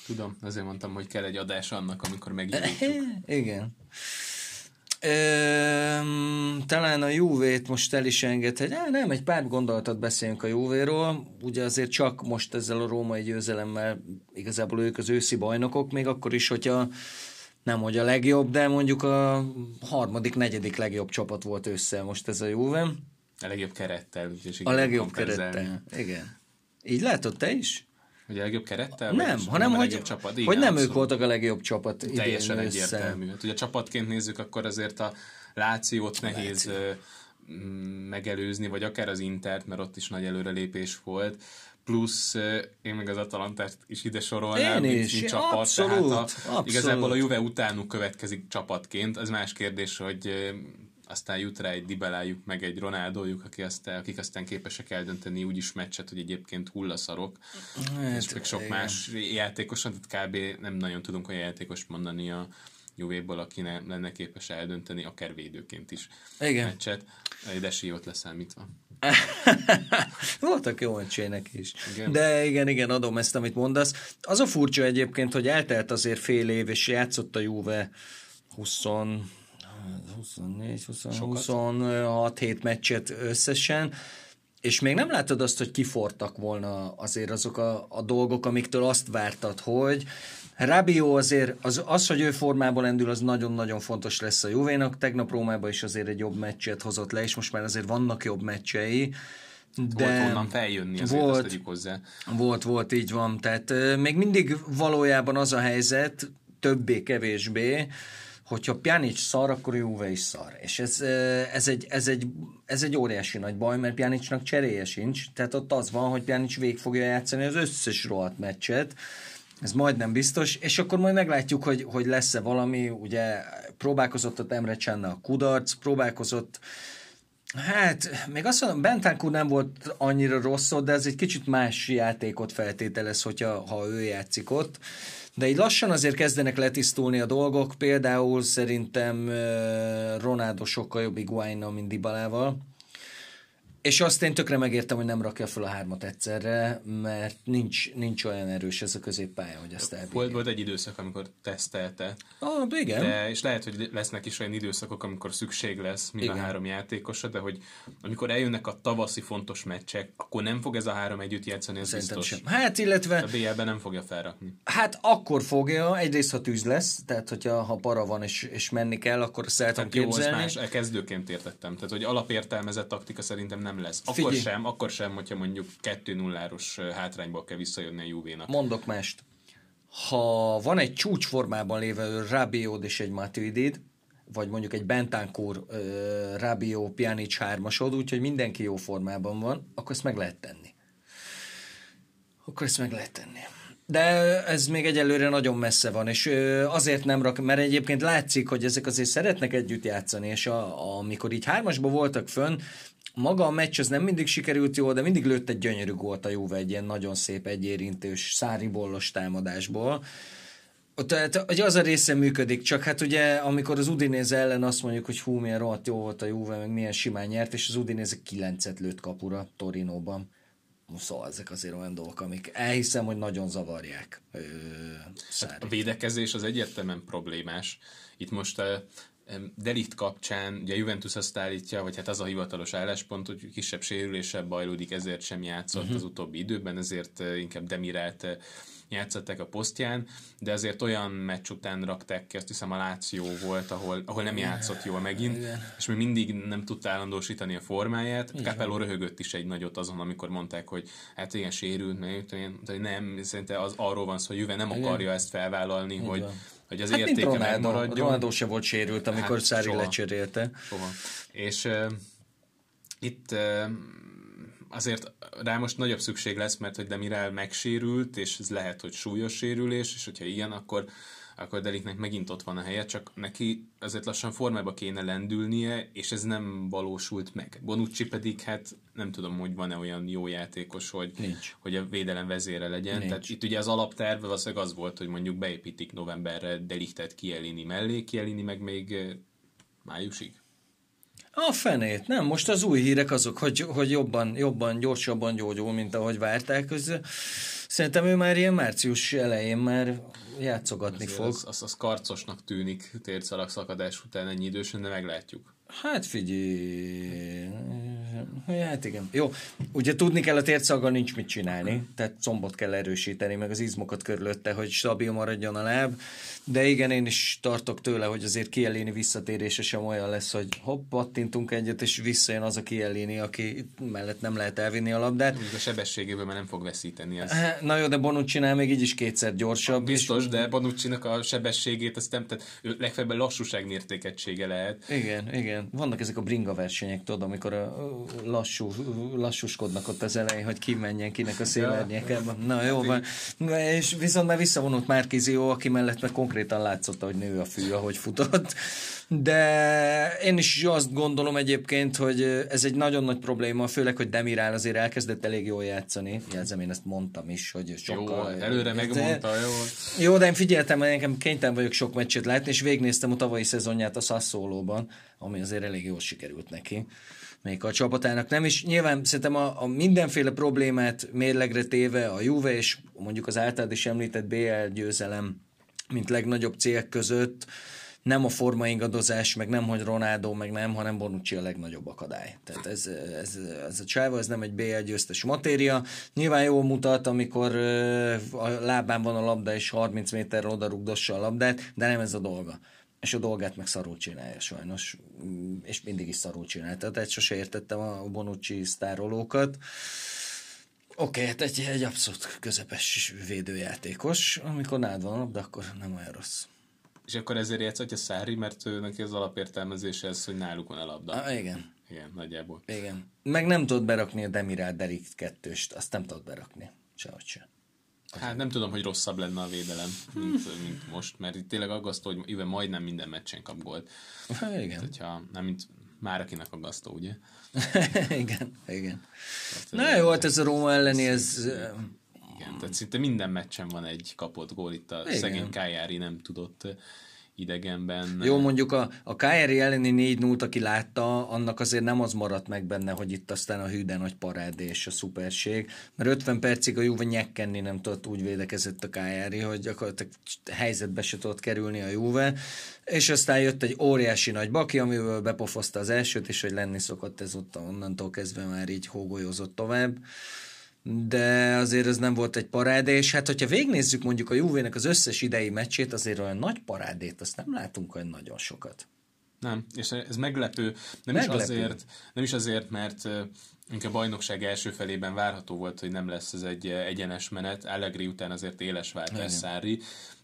Tudom, azért mondtam, hogy kell egy adás annak, amikor megjelenítsük. Igen. Ehm, talán a Juve-t most el is engedhet. Á, nem, egy pár gondolatot beszéljünk a Juve-ról. Ugye azért csak most ezzel a római győzelemmel igazából ők az őszi bajnokok, még akkor is, hogyha nem hogy a legjobb, de mondjuk a harmadik, negyedik legjobb csapat volt össze most ez a Juve. A legjobb kerettel. A legjobb kerettel, igen. Így látod te is? Hogy a legjobb kerettel? Nem, hanem hogy, csapat? Igen, hogy nem abszolút. ők voltak a legjobb csapat Teljesen idén egyértelmű. Hát ugye csapatként nézzük, akkor azért a Lációt nehéz Láció. megelőzni, vagy akár az Intert, mert ott is nagy előrelépés volt plusz én meg az Atalantát is ide sorolnám, én mint, mint csapat. Abszolút, tehát a, abszolút. igazából a Juve utánuk következik csapatként. Az más kérdés, hogy aztán jut rá egy Dibelájuk, meg egy Ronaldójuk, aki aztán, akik aztán képesek eldönteni úgy is meccset, hogy egyébként hullaszarok, hát, és még sok igen. más játékos, tehát kb. nem nagyon tudunk olyan játékos mondani a Juvéból, aki ne, lenne képes eldönteni, akár védőként is igen. meccset, de ott leszámítva. Voltak jó meccsének is. Igen. De igen, igen, adom ezt, amit mondasz. Az a furcsa egyébként, hogy eltelt azért fél év, és játszott a Juve 20 24, 26 hét meccset összesen, és még nem látod azt, hogy kifortak volna azért azok a, a dolgok, amiktől azt vártad, hogy Rabió azért, az, az, hogy ő formában lendül, az nagyon-nagyon fontos lesz a Juvénak. Tegnap Rómában is azért egy jobb meccset hozott le, és most már azért vannak jobb meccsei. De volt onnan feljönni, azért volt, azt hozzá. Volt, volt, így van. Tehát még mindig valójában az a helyzet, többé-kevésbé, hogyha Pjanic szar, akkor Juve is szar. És ez, ez, egy, ez, egy, ez egy óriási nagy baj, mert Pjanicnak cseréje sincs. Tehát ott az van, hogy Pjanic végig fogja játszani az összes rohadt meccset. Ez majdnem biztos, és akkor majd meglátjuk, hogy, hogy lesz-e valami, ugye próbálkozott a Emre Csenne a kudarc, próbálkozott Hát, még azt mondom, Bentancur nem volt annyira rossz de ez egy kicsit más játékot feltételez, hogyha, ha ő játszik ott de így lassan azért kezdenek letisztulni a dolgok, például szerintem Ronaldo sokkal jobb Iguaina, mint Dibalával, és azt én tökre megértem, hogy nem rakja fel a hármat egyszerre, mert nincs, nincs olyan erős ez a középpálya, hogy ezt elbírja. Volt, volt egy időszak, amikor tesztelte. Ah, igen. De, és lehet, hogy lesznek is olyan időszakok, amikor szükség lesz mind igen. a három játékosra, de hogy amikor eljönnek a tavaszi fontos meccsek, akkor nem fog ez a három együtt játszani, ez Szerintem biztos. Sem. Hát, illetve... A BL-ben nem fogja felrakni. Hát akkor fogja, egyrészt ha tűz lesz, tehát hogyha ha para van és, és menni kell, akkor szeretem hát képzelni. Jó, más, kezdőként értettem. Tehát, hogy alapértelmezett taktika szerintem nem lesz. Akkor Figyelj. sem, akkor sem, hogyha mondjuk 2-0-os hátrányból kell visszajönni a Juvénak. Mondok mást. Ha van egy csúcsformában lévő Rabiot és egy Matuidid, vagy mondjuk egy Bentancur, Rabiot, Pjanic hármasod, úgyhogy mindenki jó formában van, akkor ezt meg lehet tenni. Akkor ezt meg lehet tenni. De ez még egyelőre nagyon messze van, és azért nem rak, mert egyébként látszik, hogy ezek azért szeretnek együtt játszani, és a, amikor így hármasba voltak fönn, maga a meccs az nem mindig sikerült jól, de mindig lőtt egy gyönyörű gólt a Juve egy ilyen nagyon szép egyérintős száribollos támadásból. Tehát hogy az a része működik, csak hát ugye amikor az Udinéze ellen azt mondjuk, hogy hú, milyen rohadt jó volt a Juve, meg milyen simán nyert, és az Udinéze kilencet lőtt kapura Torinóban. Szóval ezek azért olyan dolgok, amik elhiszem, hogy nagyon zavarják. Ö, hát a védekezés az egyértelműen problémás. Itt most Delikt kapcsán, ugye a Juventus azt állítja, vagy hát az a hivatalos álláspont, hogy kisebb sérüléssel bajlódik, ezért sem játszott uh-huh. az utóbbi időben, ezért inkább Demirált játszották a posztján, de azért olyan meccs után rakták ki, azt hiszem a Láció volt, ahol, ahol nem játszott jól megint, Igen. és még mindig nem tudta állandósítani a formáját. Igen. Capello röhögött is egy nagyot azon, amikor mondták, hogy hát igen, sérült, mert nem, szerintem az arról van szó, hogy Juve nem Igen. akarja ezt felvállalni, Igen. hogy hogy az hát értéke Ronaldo, megmaradjon. Ronaldo se volt sérült, amikor hát, Szári lecserélte. Soha. És uh, itt uh, azért rá most nagyobb szükség lesz, mert hogy Demirel megsérült, és ez lehet, hogy súlyos sérülés, és hogyha ilyen, akkor akkor Deliknek megint ott van a helye, csak neki azért lassan formába kéne lendülnie, és ez nem valósult meg. Bonucci pedig hát nem tudom, hogy van-e olyan jó játékos, hogy, Nincs. hogy a védelem vezére legyen. Nincs. Tehát itt ugye az alapterve valószínűleg az volt, hogy mondjuk beépítik novemberre Deliktet Kielini mellé, Kielini meg még májusig. A fenét, nem, most az új hírek azok, hogy, hogy jobban, jobban, gyorsabban gyógyul, mint ahogy várták. Ez Szerintem ő már ilyen március elején már játszogatni Azért fog. Az, az, az karcosnak tűnik tércalag szakadás után ennyi idősen, de meglátjuk. Hát figyelj, hát igen. Jó, ugye tudni kell, a tércaggal nincs mit csinálni, tehát combot kell erősíteni, meg az izmokat körülötte, hogy stabil maradjon a láb, de igen, én is tartok tőle, hogy azért Kielini visszatérése sem olyan lesz, hogy hopp, pattintunk egyet, és visszajön az a Kielini, aki mellett nem lehet elvinni a labdát. A sebességéből már nem fog veszíteni. Ez. Na jó, de bonucci még így is kétszer gyorsabb. Biztos, és... de bonucci a sebességét, azt nem, tehát legfeljebb lassúság mértékegysége lehet. Igen, igen. Vannak ezek a bringa versenyek, tudod, amikor a lassú, lassúskodnak ott az elején, hogy ki menjen kinek a szélárnyékában. Na jó, van. És viszont már visszavonult Márkizió, aki mellett meg konkrétan látszott, hogy nő a fű, ahogy futott. De én is azt gondolom egyébként, hogy ez egy nagyon nagy probléma, főleg, hogy Demirál azért elkezdett elég jól játszani. Jelzem, én ezt mondtam is, hogy sokkal... Jó, előre megmondta, jó. Jó, de én figyeltem, hogy nekem kénytelen vagyok sok meccset látni, és végignéztem a tavalyi szezonját a Sassolóban, ami azért elég jól sikerült neki még a csapatának nem, is nyilván szerintem a, a mindenféle problémát mérlegre téve a Juve és mondjuk az általad is említett BL győzelem, mint legnagyobb cél között, nem a formaingadozás, meg nem, hogy Ronaldo, meg nem, hanem Bonucci a legnagyobb akadály. Tehát ez, ez, ez a csáva, ez nem egy BL győztes matéria. Nyilván jól mutat, amikor a lábán van a labda, és 30 méterre oda rugdossa a labdát, de nem ez a dolga és a dolgát meg szarul csinálja sajnos, és mindig is szarul csinálta, tehát sose értettem a Bonucci sztárolókat. Oké, okay, hát egy, egy abszolút közepes védőjátékos, amikor nád van, de akkor nem olyan rossz. És akkor ezért játszhatja Szári, mert ő neki az alapértelmezése ez, hogy náluk van a labda. Ah, igen. Igen, nagyjából. Igen. Meg nem tudod berakni a Demirál Derik kettőst, azt nem tudod berakni. Sehogy sem. Hát nem tudom, hogy rosszabb lenne a védelem, mint, mint most, mert itt tényleg aggasztó, hogy Ive majdnem minden meccsen kap gólt. Hát, igen. Tehát, hogyha, nem mint már akinek aggasztó, ugye? igen, igen. Tehát, Na jó, hát ez a Róma elleni, ez... Igen, tehát szinte minden meccsen van egy kapott gól, itt a igen. szegény Kájári nem tudott idegenben. Jó, mondjuk a, a KRI elleni 4 0 aki látta, annak azért nem az maradt meg benne, hogy itt aztán a hűden nagy parád és a szuperség, mert 50 percig a Juve nyekkenni nem tudott, úgy védekezett a KRI, hogy gyakorlatilag helyzetbe se tudott kerülni a Juve, és aztán jött egy óriási nagy baki, amivel bepofozta az elsőt, és hogy lenni szokott ez ott onnantól kezdve már így hógolyozott tovább de azért ez nem volt egy parádé, és hát hogyha végnézzük mondjuk a Juvének az összes idei meccsét, azért olyan nagy parádét, azt nem látunk olyan nagyon sokat. Nem, és ez meglepő, nem meglepő. is azért, nem is azért, mert inkább a bajnokság első felében várható volt, hogy nem lesz ez egy egyenes menet, Allegri után azért éles váltás Szári,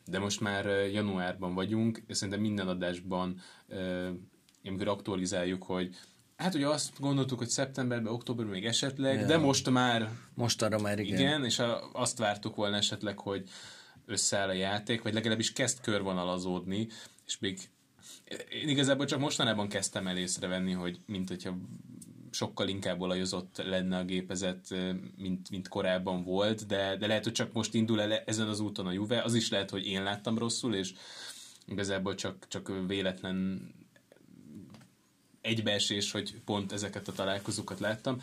de most már januárban vagyunk, és szerintem minden adásban, amikor aktualizáljuk, hogy Hát ugye azt gondoltuk, hogy szeptemberben, októberben még esetleg, ja. de most már... Most arra már igen. Igen, és a, azt vártuk volna esetleg, hogy összeáll a játék, vagy legalábbis kezd körvonalazódni, és még én igazából csak mostanában kezdtem el észrevenni, hogy mint hogyha sokkal inkább olajozott lenne a gépezet, mint, mint korábban volt, de, de lehet, hogy csak most indul el ezen az úton a Juve, az is lehet, hogy én láttam rosszul, és igazából csak, csak véletlen egybeesés, hogy pont ezeket a találkozókat láttam.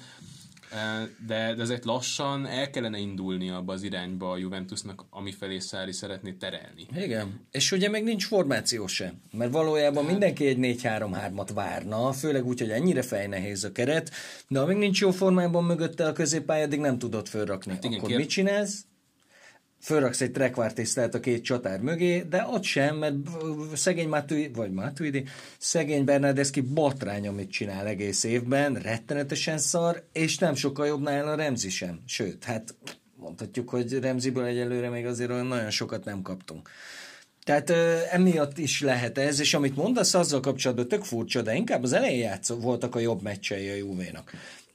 De, de ezért lassan el kellene indulni abba az irányba a Juventusnak, amifelé Szári szeretné terelni. Igen, és ugye még nincs formáció sem, mert valójában hát. mindenki egy 4-3-3-at várna, főleg úgy, hogy ennyire fejnehéz a keret, de amíg nincs jó formában mögötte a középpálya, addig nem tudod fölrakni. Hát igen, Akkor kér... mit csinálsz? Fölraksz egy trekvártisztelt a két csatár mögé, de ott sem, mert szegény Matuidi, vagy Matuidi, szegény Bernardeschi botrány, amit csinál egész évben, rettenetesen szar, és nem sokkal jobb nála a Remzi sem. Sőt, hát mondhatjuk, hogy Remziből egyelőre még azért olyan nagyon sokat nem kaptunk. Tehát ö, emiatt is lehet ez, és amit mondasz azzal kapcsolatban tök furcsa, de inkább az elején játszó voltak a jobb meccsei a Juvénak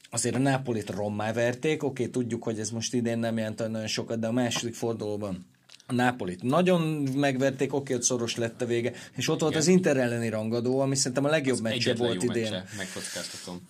azért a Nápolit rommá verték, oké, okay, tudjuk, hogy ez most idén nem jelent nagyon sokat, de a második fordulóban a Nápolit. Nagyon megverték, oké, hogy szoros lett a vége, és ott volt Igen. az Inter elleni rangadó, ami szerintem a legjobb meccse volt idén. Meccse, megkockáztatom.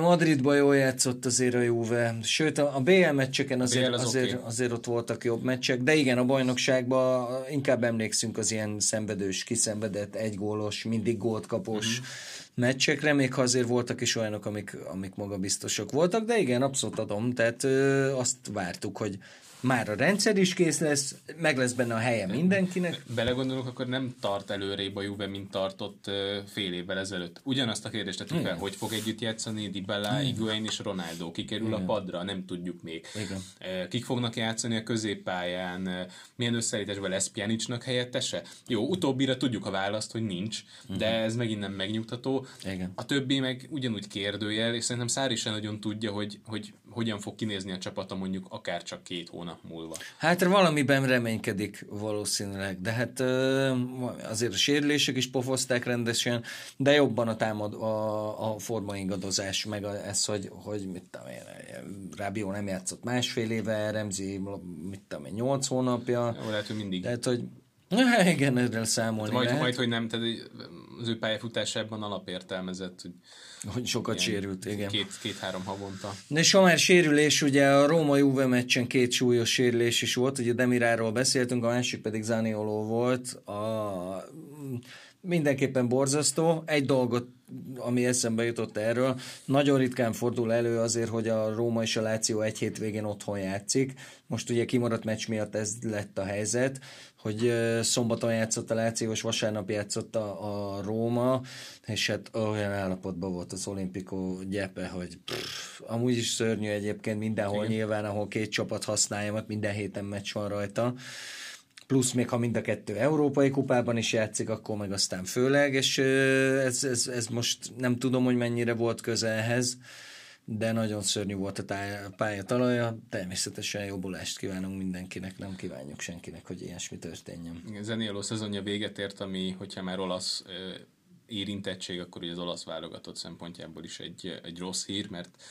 Madridban jól játszott azért a Juve, sőt a BL meccseken azért, BL az azért, okay. azért ott voltak jobb meccsek, de igen, a bajnokságban inkább emlékszünk az ilyen szenvedős, kiszenvedett, egygólos, mindig gólt kapós, mm-hmm meccsekre, még ha azért voltak is olyanok, amik, amik magabiztosak voltak, de igen, abszolút adom, tehát ö, azt vártuk, hogy már a rendszer is kész lesz, meg lesz benne a helye mindenkinek. Belegondolunk, akkor nem tart előrébb a Juve, mint tartott fél évvel ezelőtt. Ugyanazt a kérdést tettük fel, hogy fog együtt játszani Dybala, Higuain és Ronaldo. Kikerül Igen. a padra, nem tudjuk még. Igen. Kik fognak játszani a középpályán, milyen összeállításban lesz Pjanicsnak helyettese? Jó, utóbbira tudjuk a választ, hogy nincs, de uh-huh. ez megint nem megnyugtató. Igen. A többi meg ugyanúgy kérdőjel, és szerintem Szári sem nagyon tudja, hogy, hogy hogyan fog kinézni a csapata mondjuk akár csak két hónap múlva. Hát valamiben reménykedik valószínűleg, de hát azért a sérülések is pofozták rendesen, de jobban a támad, a, a formaingadozás, meg a, ez, hogy, hogy mit tudom én, Rábió nem játszott másfél éve, Remzi, mit tudom én, nyolc hónapja. Jó, lehet, hogy mindig. Tehát, hogy Ja, igen, ezzel számolni majd, lehet. majd, hogy nem, tehát az ő pályafutásában alapértelmezett, hogy hogy sokat sérült, igen. Két, két-három havonta. De ha már sérülés, ugye a Róma Juve meccsen két súlyos sérülés is volt, ugye Demiráról beszéltünk, a másik pedig Zanioló volt. A, mindenképpen borzasztó. Egy dolgot, ami eszembe jutott erről, nagyon ritkán fordul elő azért, hogy a Róma és a Láció egy hétvégén otthon játszik. Most ugye kimaradt meccs miatt ez lett a helyzet hogy szombaton játszott a Láció, és vasárnap játszott a, a Róma, és hát olyan állapotban volt az olimpikó gyepe, hogy pff, amúgy is szörnyű egyébként mindenhol Igen. nyilván, ahol két csapat használja, mert minden héten meccs van rajta plusz még ha mind a kettő európai kupában is játszik, akkor meg aztán főleg, és ez, ez, ez most nem tudom, hogy mennyire volt közelhez, de nagyon szörnyű volt a pálya talaja. Természetesen jobbulást kívánunk mindenkinek, nem kívánjuk senkinek, hogy ilyesmi történjen. Igen, Zaniello szezonja véget ért, ami, hogyha már olasz érintettség, akkor ugye az olasz válogatott szempontjából is egy, egy rossz hír, mert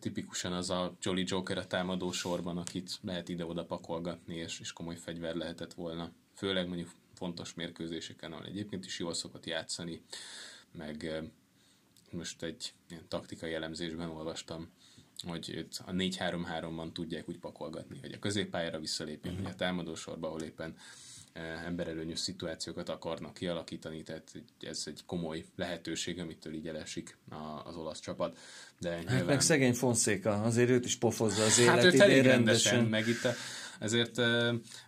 tipikusan az a Jolly Joker a támadó sorban, akit lehet ide-oda pakolgatni, és, és komoly fegyver lehetett volna. Főleg mondjuk fontos mérkőzéseken, ahol egyébként is jól szokott játszani, meg most egy ilyen taktikai elemzésben olvastam, hogy a 4-3-3-ban tudják úgy pakolgatni, hogy a középpályára visszalépjen, uh-huh. vagy a támadósorba, ahol éppen emberelőnyös szituációkat akarnak kialakítani, tehát ez egy komoly lehetőség, amitől így elesik az olasz csapat. De hát nyilván... meg szegény Fonszéka, azért őt is pofozza az hát rendesen, rendesen, meg itt a, ezért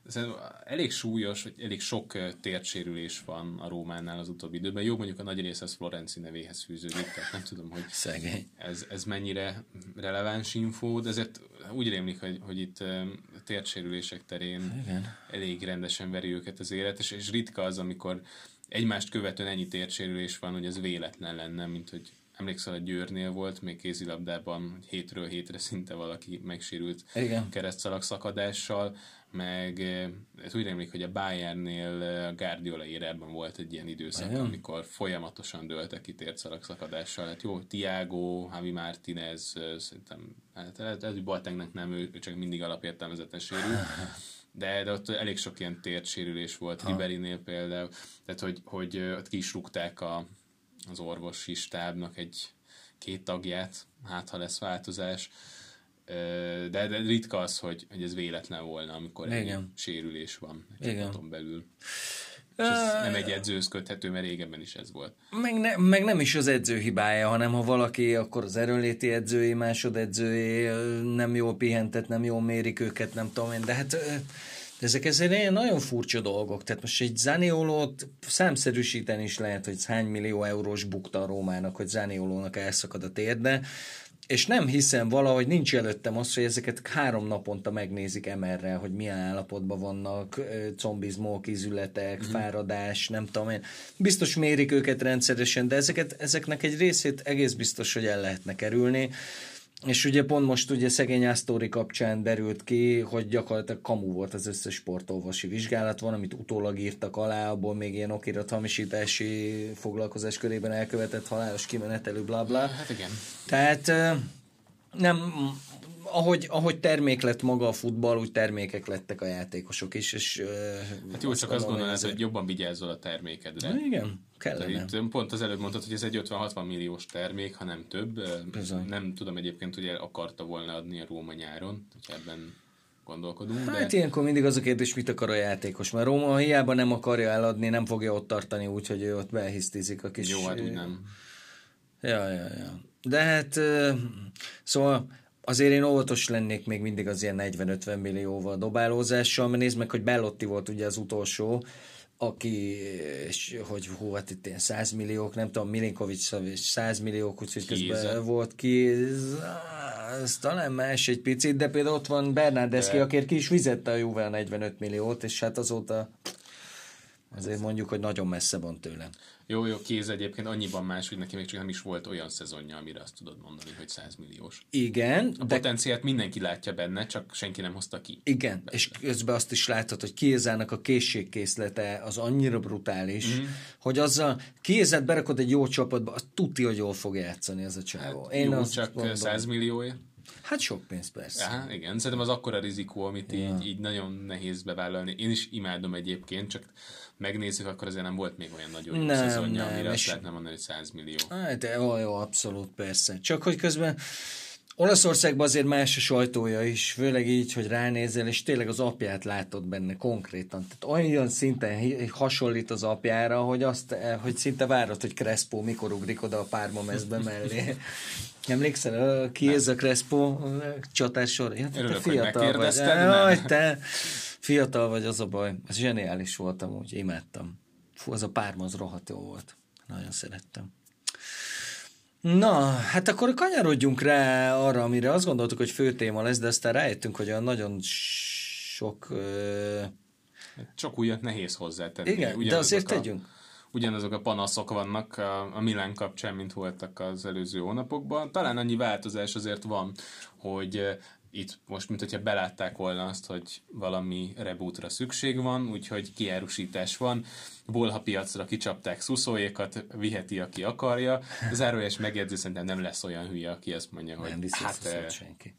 ez elég súlyos, hogy elég sok térsérülés van a Rómánál az utóbbi időben. Jó, mondjuk a nagy része az Florenci nevéhez fűződik, tehát nem tudom, hogy Szegény. Ez, ez mennyire releváns info, de ezért úgy rémlik, hogy, hogy itt térsérülések terén Igen. elég rendesen veri őket az élet, és, és ritka az, amikor egymást követően ennyi térsérülés van, hogy ez véletlen lenne, mint hogy emlékszel, a Győrnél volt még kézilabdában, hogy hétről hétre szinte valaki megsérült Igen. keresztszalag szakadással, meg ez úgy remlik, hogy a Bayernnél a Guardiola érában volt egy ilyen időszak, Igen. amikor folyamatosan dőltek ki tértszalag szakadással. Hát jó, Tiago, Javi Martinez, szerintem, hát lehet, hogy Boatengnek nem, ő, ő csak mindig alapértelmezetten sérül. de, de ott elég sok ilyen térsérülés volt, Riberinél például, tehát hogy, hogy ott ki is rúgták a, az orvosi stábnak egy két tagját, hát ha lesz változás. De, de ritka az, hogy, hogy ez véletlen volna, amikor Igen. egy sérülés van egy csapaton belül. És ez nem egy edzőhöz köthető, mert régebben is ez volt. Meg, ne, meg nem is az edző hibája, hanem ha valaki, akkor az erőnléti edzői, másodedzői nem jól pihentet, nem jól mérik őket, nem tudom én, de hát de ezek ezért ilyen nagyon furcsa dolgok. Tehát most egy Zaniolót számszerűsíteni is lehet, hogy hány millió eurós bukta a Rómának, hogy Zaniolónak elszakad a térde, és nem hiszem valahogy nincs előttem az, hogy ezeket három naponta megnézik emerrel, hogy milyen állapotban vannak, combizmok, izületek, mm-hmm. fáradás, nem tudom én. Biztos mérik őket rendszeresen, de ezeket, ezeknek egy részét egész biztos, hogy el lehetne kerülni. És ugye pont most ugye szegény Asztóri kapcsán derült ki, hogy gyakorlatilag kamu volt az összes sportolvasi vizsgálat van, amit utólag írtak alá, abból még ilyen okirat hamisítási foglalkozás körében elkövetett halálos kimenetelő, bla bla. Hát igen. Tehát nem, ahogy, ahogy termék lett maga a futball, úgy termékek lettek a játékosok is. És, hát jó, csak azt gondolod, hogy jobban vigyázzol a termékedre. Na, igen, kellene. Itt pont az előbb mondtad, hogy ez egy 50-60 milliós termék, ha nem több. Bizony. Nem tudom egyébként, hogy el akarta volna adni a Róma nyáron, hogy ebben gondolkodunk. Hát de... ilyenkor mindig az a kérdés, mit akar a játékos, mert Róma hiába nem akarja eladni, nem fogja ott tartani úgy, hogy ő ott behisztizik a kis... Jó, hát úgy nem Ja, ja, ja. De hát, szóval azért én óvatos lennék még mindig az ilyen 40-50 millióval dobálózással, mert nézd meg, hogy Bellotti volt ugye az utolsó, aki, és, hogy hú, hát itt ilyen 100 milliók, nem tudom, Milinkovic 100 milliók, úgyhogy közben volt ki, ez talán más egy picit, de például ott van Bernardeschi, aki ki is fizette a Juve 45 milliót, és hát azóta azért mondjuk, hogy nagyon messze van tőlem. Jó, jó, kéz egyébként annyiban más, hogy neki még csak nem is volt olyan szezonja, amire azt tudod mondani, hogy 100 milliós. Igen. A de... potenciált mindenki látja benne, csak senki nem hozta ki. Igen, benne. és közben azt is látod, hogy Kézának a készségkészlete az annyira brutális, mm. hogy azzal Kézet berakod egy jó csapatba, az tudja, hogy jól fog játszani ez a csávó. Hát, Én jó, azt csak gondolom. 100 millióért. Hát sok pénz persze. Aha, igen, szerintem az akkora rizikó, amit ja. így, így nagyon nehéz bevállalni. Én is imádom egyébként, csak megnézzük, akkor azért nem volt még olyan nagyon jó nem, szezonja, nem, amire azt lehetne mondani, hogy 100 millió. Hát, jó, jó, abszolút, persze. Csak hogy közben Olaszországban azért más a sajtója is, főleg így, hogy ránézel, és tényleg az apját látod benne konkrétan. Tehát olyan szinten hasonlít az apjára, hogy, azt, eh, hogy szinte várod, hogy Crespo mikor ugrik oda a párma mezbe mellé. Emlékszel, ki ez a Crespo csatásor? Ja, Örülök, te fiatal hogy vagy. Jaj, te fiatal vagy, az a baj. Ez zseniális voltam, úgy imádtam. Fú, az a párma az rohadt jó volt. Nagyon szerettem. Na, hát akkor kanyarodjunk rá arra, amire azt gondoltuk, hogy fő téma lesz, de aztán rájöttünk, hogy olyan nagyon sok... Ö... Csak újat nehéz hozzátenni. Igen, Ugyanazok de azért a, tegyünk. Ugyanazok a panaszok vannak a, a Milán kapcsán, mint voltak az előző hónapokban. Talán annyi változás azért van, hogy itt most, mint hogyha belátták volna azt, hogy valami rebootra szükség van, úgyhogy kiárusítás van. Bolha piacra kicsapták szuszóékat, viheti, aki akarja. Zárójeles megjegyző szerintem nem lesz olyan hülye, aki azt mondja, hogy nem hát... Eh, senki.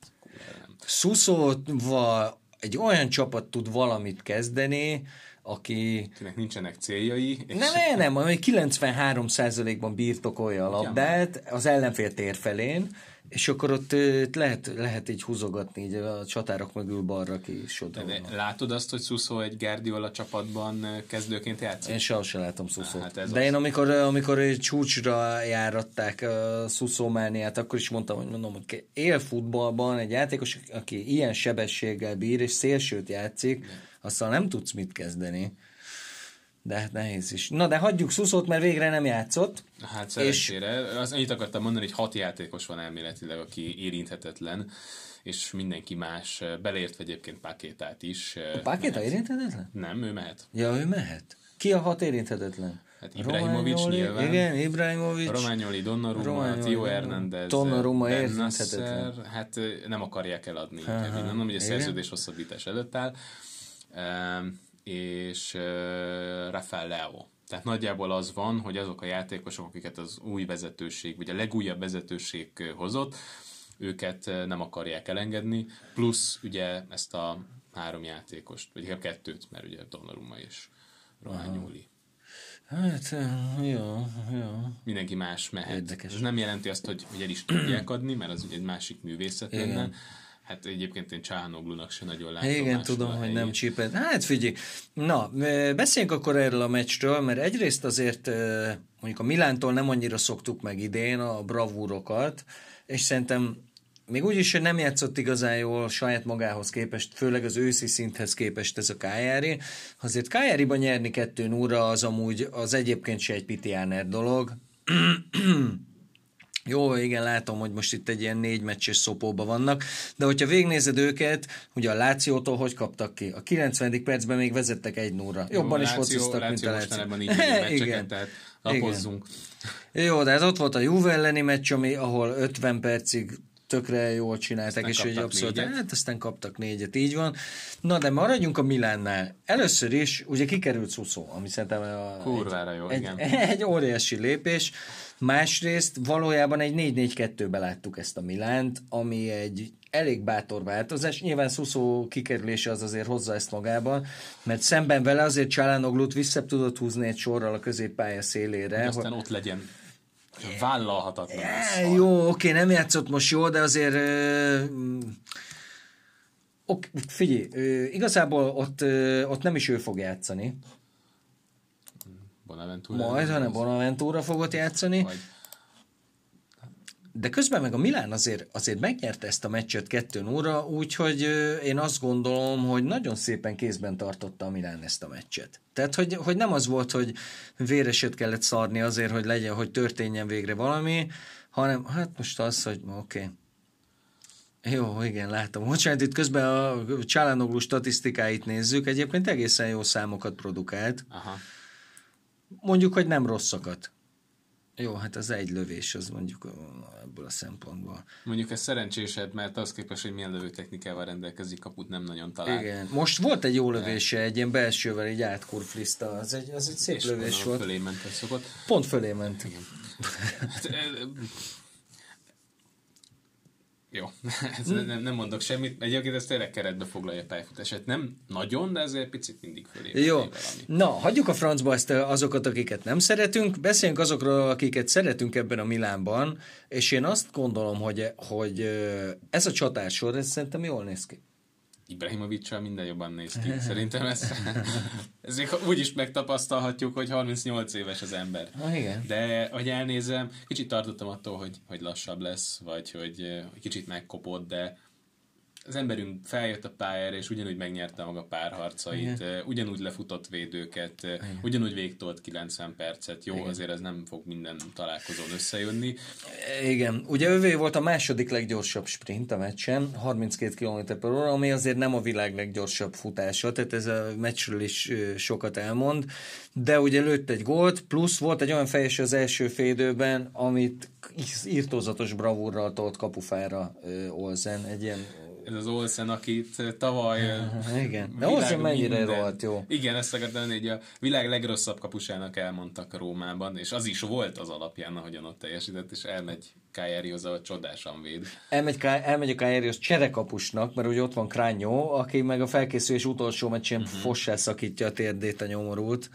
Szuszóval egy olyan csapat tud valamit kezdeni, aki... Akinek nincsenek céljai. És... Nem, nem, nem, ami 93%-ban birtokolja a labdát az ellenfél tér felén, és akkor ott, lehet, lehet így húzogatni így a csatárok mögül balra ki sodorolnak. Látod azt, hogy Szuszó egy Guardiola csapatban kezdőként játszik? Én sehol sem látom Szuszót. Hát De én amikor, amikor csúcsra járatták a Szuszómániát, akkor is mondtam, hogy mondom, hogy él futballban egy játékos, aki ilyen sebességgel bír, és szélsőt játszik, aztán nem tudsz mit kezdeni de hát nehéz is. Na, de hagyjuk Szuszót, mert végre nem játszott. Hát szerencsére. És... Az, annyit akartam mondani, hogy hat játékos van elméletileg, aki érinthetetlen, és mindenki más, beleértve egyébként Pakétát is. A Pakéta érinthetetlen? Nem, ő mehet. Ja, ő mehet. Ki a hat érinthetetlen? Hát Ibrahimovic nyilván. Igen, Ibrahimovic. Romagnoli, Donnarumma, Romagnoli, Tio Hernández, Donnarumma érinthetetlen. Hát nem akarják eladni. Nem, hogy a szerződés hosszabbítás előtt áll és uh, Rafael Leo. Tehát nagyjából az van, hogy azok a játékosok, akiket az új vezetőség, vagy a legújabb vezetőség hozott, őket nem akarják elengedni, plusz ugye ezt a három játékost, vagy inkább kettőt, mert ugye Donnarumma és Romagnoli. Hát, jó, jó. Mindenki más mehet. Érdekes. Ez nem jelenti azt, hogy, hogy el is tudják adni, mert az ugye egy másik művészet Igen. Hát egyébként én Csáhanoglunak se nagyon látom. Igen, tudom, hogy nem csíped. Hát figyelj, na, beszéljünk akkor erről a meccsről, mert egyrészt azért mondjuk a Milántól nem annyira szoktuk meg idén a bravúrokat, és szerintem még úgy is, hogy nem játszott igazán jól saját magához képest, főleg az őszi szinthez képest ez a Kájári. Azért Kájáriban nyerni kettő óra az amúgy az egyébként se egy pitiáner dolog. Jó, igen, látom, hogy most itt egy ilyen négy meccses szopóba vannak, de hogyha végnézed őket, ugye a Lációtól hogy kaptak ki? A 90. percben még vezettek egy nóra. Jobban Jó, is fociztak, mint a Láció. így igen. tehát lapozzunk. Igen. Jó, de ez hát ott volt a Juve elleni meccs, ami, ahol 50 percig tökre jól csináltak, aztán és hogy abszolút, hát aztán kaptak négyet, így van. Na, de maradjunk a Milánnál. Először is, ugye kikerült Szuszó, ami szerintem a, Kurvára egy, jó, egy, igen. egy óriási lépés. Másrészt valójában egy 4-4-2-be láttuk ezt a Milánt, ami egy elég bátor változás. Nyilván Szuszó kikerülése az azért hozza ezt magában, mert szemben vele azért Csalánoglut vissza tudott húzni egy sorral a középpálya szélére. Hogy aztán hogy... ott legyen vállalhatatlan. Yeah, jó, oké, nem játszott most jó, de azért uh, ok, figyelj, uh, igazából ott, uh, ott nem is ő fog játszani. Bonaventura. Majd, hanem Bonaventura fogott játszani. Vagy de közben meg a Milán azért, azért megnyerte ezt a meccset 2 óra, úgyhogy én azt gondolom, hogy nagyon szépen kézben tartotta a Milán ezt a meccset. Tehát, hogy, hogy nem az volt, hogy véreset kellett szarni azért, hogy legyen, hogy történjen végre valami, hanem hát most az, hogy oké, okay, jó, igen, látom. Bocsánat, itt közben a Csálanoglu statisztikáit nézzük, egyébként egészen jó számokat produkált. Aha. Mondjuk, hogy nem rosszakat. Jó, hát az egy lövés, az mondjuk ebből a szempontból. Mondjuk ez szerencsésed, mert az képest, hogy milyen lövőtechnikával rendelkezik, kaput nem nagyon talál. Igen. Most volt egy jó lövése, egy ilyen belsővel egy átkurfliszta, az egy, az egy szép És lövés volt. fölé ment szokott. Pont fölé ment. Igen. Hát, jó, hm? nem, nem mondok semmit. Egyébként ez tényleg keretbe foglalja a pályafutását. Nem nagyon, de azért picit mindig fölé. Jó. Valami. Na, hagyjuk a francba ezt azokat, akiket nem szeretünk. Beszéljünk azokról, akiket szeretünk ebben a Milánban, és én azt gondolom, hogy, hogy ez a csatásor, ez szerintem jól néz ki. Ibrahimovicsal minden jobban néz ki. Szerintem ez, ez úgy is megtapasztalhatjuk, hogy 38 éves az ember. Ah, igen. De, hogy elnézem, kicsit tartottam attól, hogy, hogy lassabb lesz, vagy hogy, hogy kicsit megkopott, de az emberünk feljött a pályára, és ugyanúgy megnyerte maga párharcait, Igen. ugyanúgy lefutott védőket, Igen. ugyanúgy végtolt 90 percet. Jó, Igen. azért ez nem fog minden találkozón összejönni. Igen, ugye ővé volt a második leggyorsabb sprint a meccsen, 32 km per óra, ami azért nem a világ leggyorsabb futása, tehát ez a meccsről is sokat elmond, de ugye lőtt egy gólt, plusz volt egy olyan fejes az első félidőben, amit írtózatos bravúrral tolt kapufára Olsen, egy ilyen ez az Olsen, akit tavaly... Igen, de Olsen mennyire minden... rohadt jó. Igen, ezt akartam hogy a világ legrosszabb kapusának elmondtak a Rómában, és az is volt az alapján, ahogyan ott teljesített, és elmegy Kájerihoz, a csodásan véd. Elmegy, elmegy a Kájerihoz cserekapusnak, mert ugye ott van Krányó, aki meg a felkészülés utolsó meccsén uh-huh. fossá szakítja a térdét a nyomorult.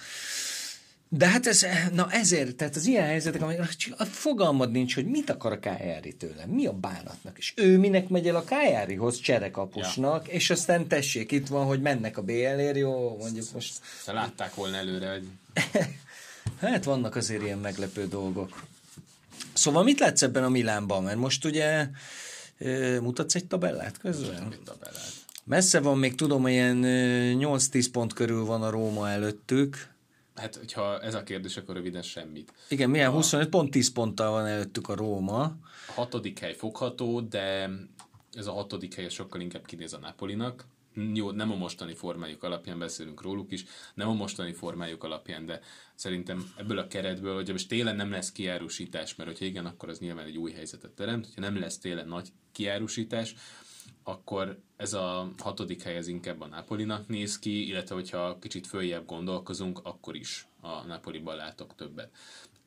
De hát ez, na ezért, tehát az ilyen helyzetek, amikor a fogalmad nincs, hogy mit akar a Kájári tőlem, mi a bánatnak, és ő minek megy el a Kájárihoz cserekapusnak, ja. és aztán tessék, itt van, hogy mennek a BL-ér, jó, mondjuk most. Te látták volna előre, hogy... hát vannak azért ilyen meglepő dolgok. Szóval mit látsz ebben a Milánban? Mert most ugye mutatsz egy tabellát közben? Egy tabellát. Messze van, még tudom, ilyen 8-10 pont körül van a Róma előttük, Hát, hogyha ez a kérdés, akkor röviden semmit. Igen, milyen a... 25 pont 10 ponttal van előttük a Róma. A hatodik hely fogható, de ez a hatodik hely sokkal inkább kinéz a Napolinak. Jó, nem a mostani formájuk alapján beszélünk róluk is, nem a mostani formájuk alapján, de szerintem ebből a keretből, hogy most télen nem lesz kiárusítás, mert hogyha igen, akkor az nyilván egy új helyzetet teremt, hogyha nem lesz télen nagy kiárusítás, akkor ez a hatodik hely ez inkább a Napolinak néz ki, illetve hogyha kicsit följebb gondolkozunk, akkor is a Napoliban látok többet.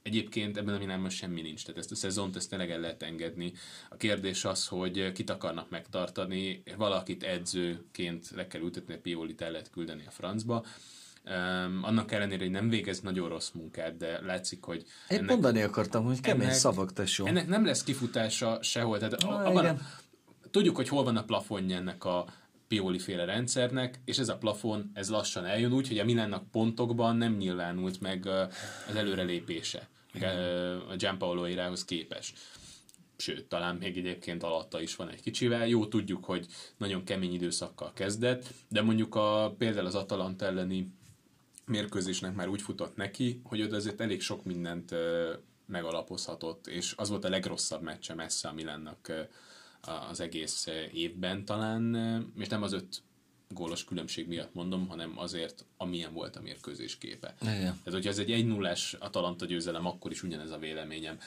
Egyébként ebben a Milánban semmi nincs, tehát ezt a szezont ezt tényleg el lehet engedni. A kérdés az, hogy kit akarnak megtartani, valakit edzőként le kell ültetni, a Piolit el lehet küldeni a francba, Um, annak ellenére, hogy nem végez nagyon rossz munkát, de látszik, hogy... Én ennek, mondani akartam, hogy kemény ennek, szavak, tesó. Ennek nem lesz kifutása sehol. Tehát ah, abban, a, tudjuk, hogy hol van a plafonja ennek a Pioli féle rendszernek, és ez a plafon, ez lassan eljön úgy, hogy a Milánnak pontokban nem nyilvánult meg az előrelépése a Gianpaolo irához képes. Sőt, talán még egyébként alatta is van egy kicsivel. Jó, tudjuk, hogy nagyon kemény időszakkal kezdett, de mondjuk a, például az Atalanta elleni mérkőzésnek már úgy futott neki, hogy ott azért elég sok mindent megalapozhatott, és az volt a legrosszabb meccse messze a Milánnak az egész évben talán, és nem az öt gólos különbség miatt mondom, hanem azért, amilyen volt a mérkőzés képe. Igen. Tehát, hogyha ez egy 1 0 Atalanta győzelem, akkor is ugyanez a véleményem,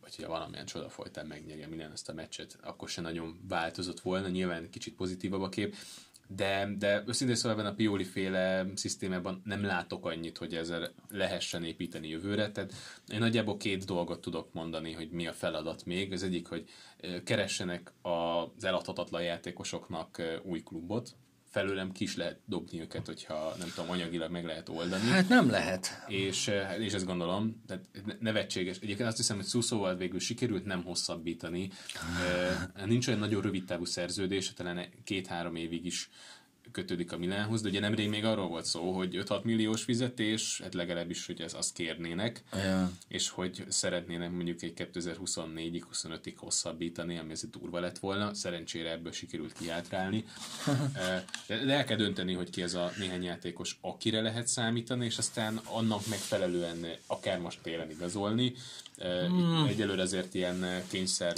vagy hogyha valamilyen csoda folytán megnyerje minden ezt a meccset, akkor se nagyon változott volna, nyilván kicsit pozitívabb a kép, de, de őszintén szóval a Pioli féle szisztémában nem látok annyit, hogy ezzel lehessen építeni jövőre. Tehát én nagyjából két dolgot tudok mondani, hogy mi a feladat még. Az egyik, hogy keressenek az eladhatatlan játékosoknak új klubot, felőlem ki is lehet dobni őket, hogyha nem tudom, anyagilag meg lehet oldani. Hát nem lehet. És, és ezt gondolom, tehát nevetséges. Egyébként azt hiszem, hogy Szuszóval végül sikerült nem hosszabbítani. Nincs olyan nagyon rövid távú szerződés, talán két-három évig is kötődik a Milánhoz, de ugye nemrég még arról volt szó, hogy 5-6 milliós fizetés, hát legalábbis, hogy ez azt kérnének, ja. és hogy szeretnének mondjuk egy 2024-ig, 25-ig hosszabbítani, ami ez durva lett volna. Szerencsére ebből sikerült kiátrálni. de el kell dönteni, hogy ki ez a néhány játékos, akire lehet számítani, és aztán annak megfelelően akár most télen igazolni, Hmm. Egyelőre azért ilyen kényszer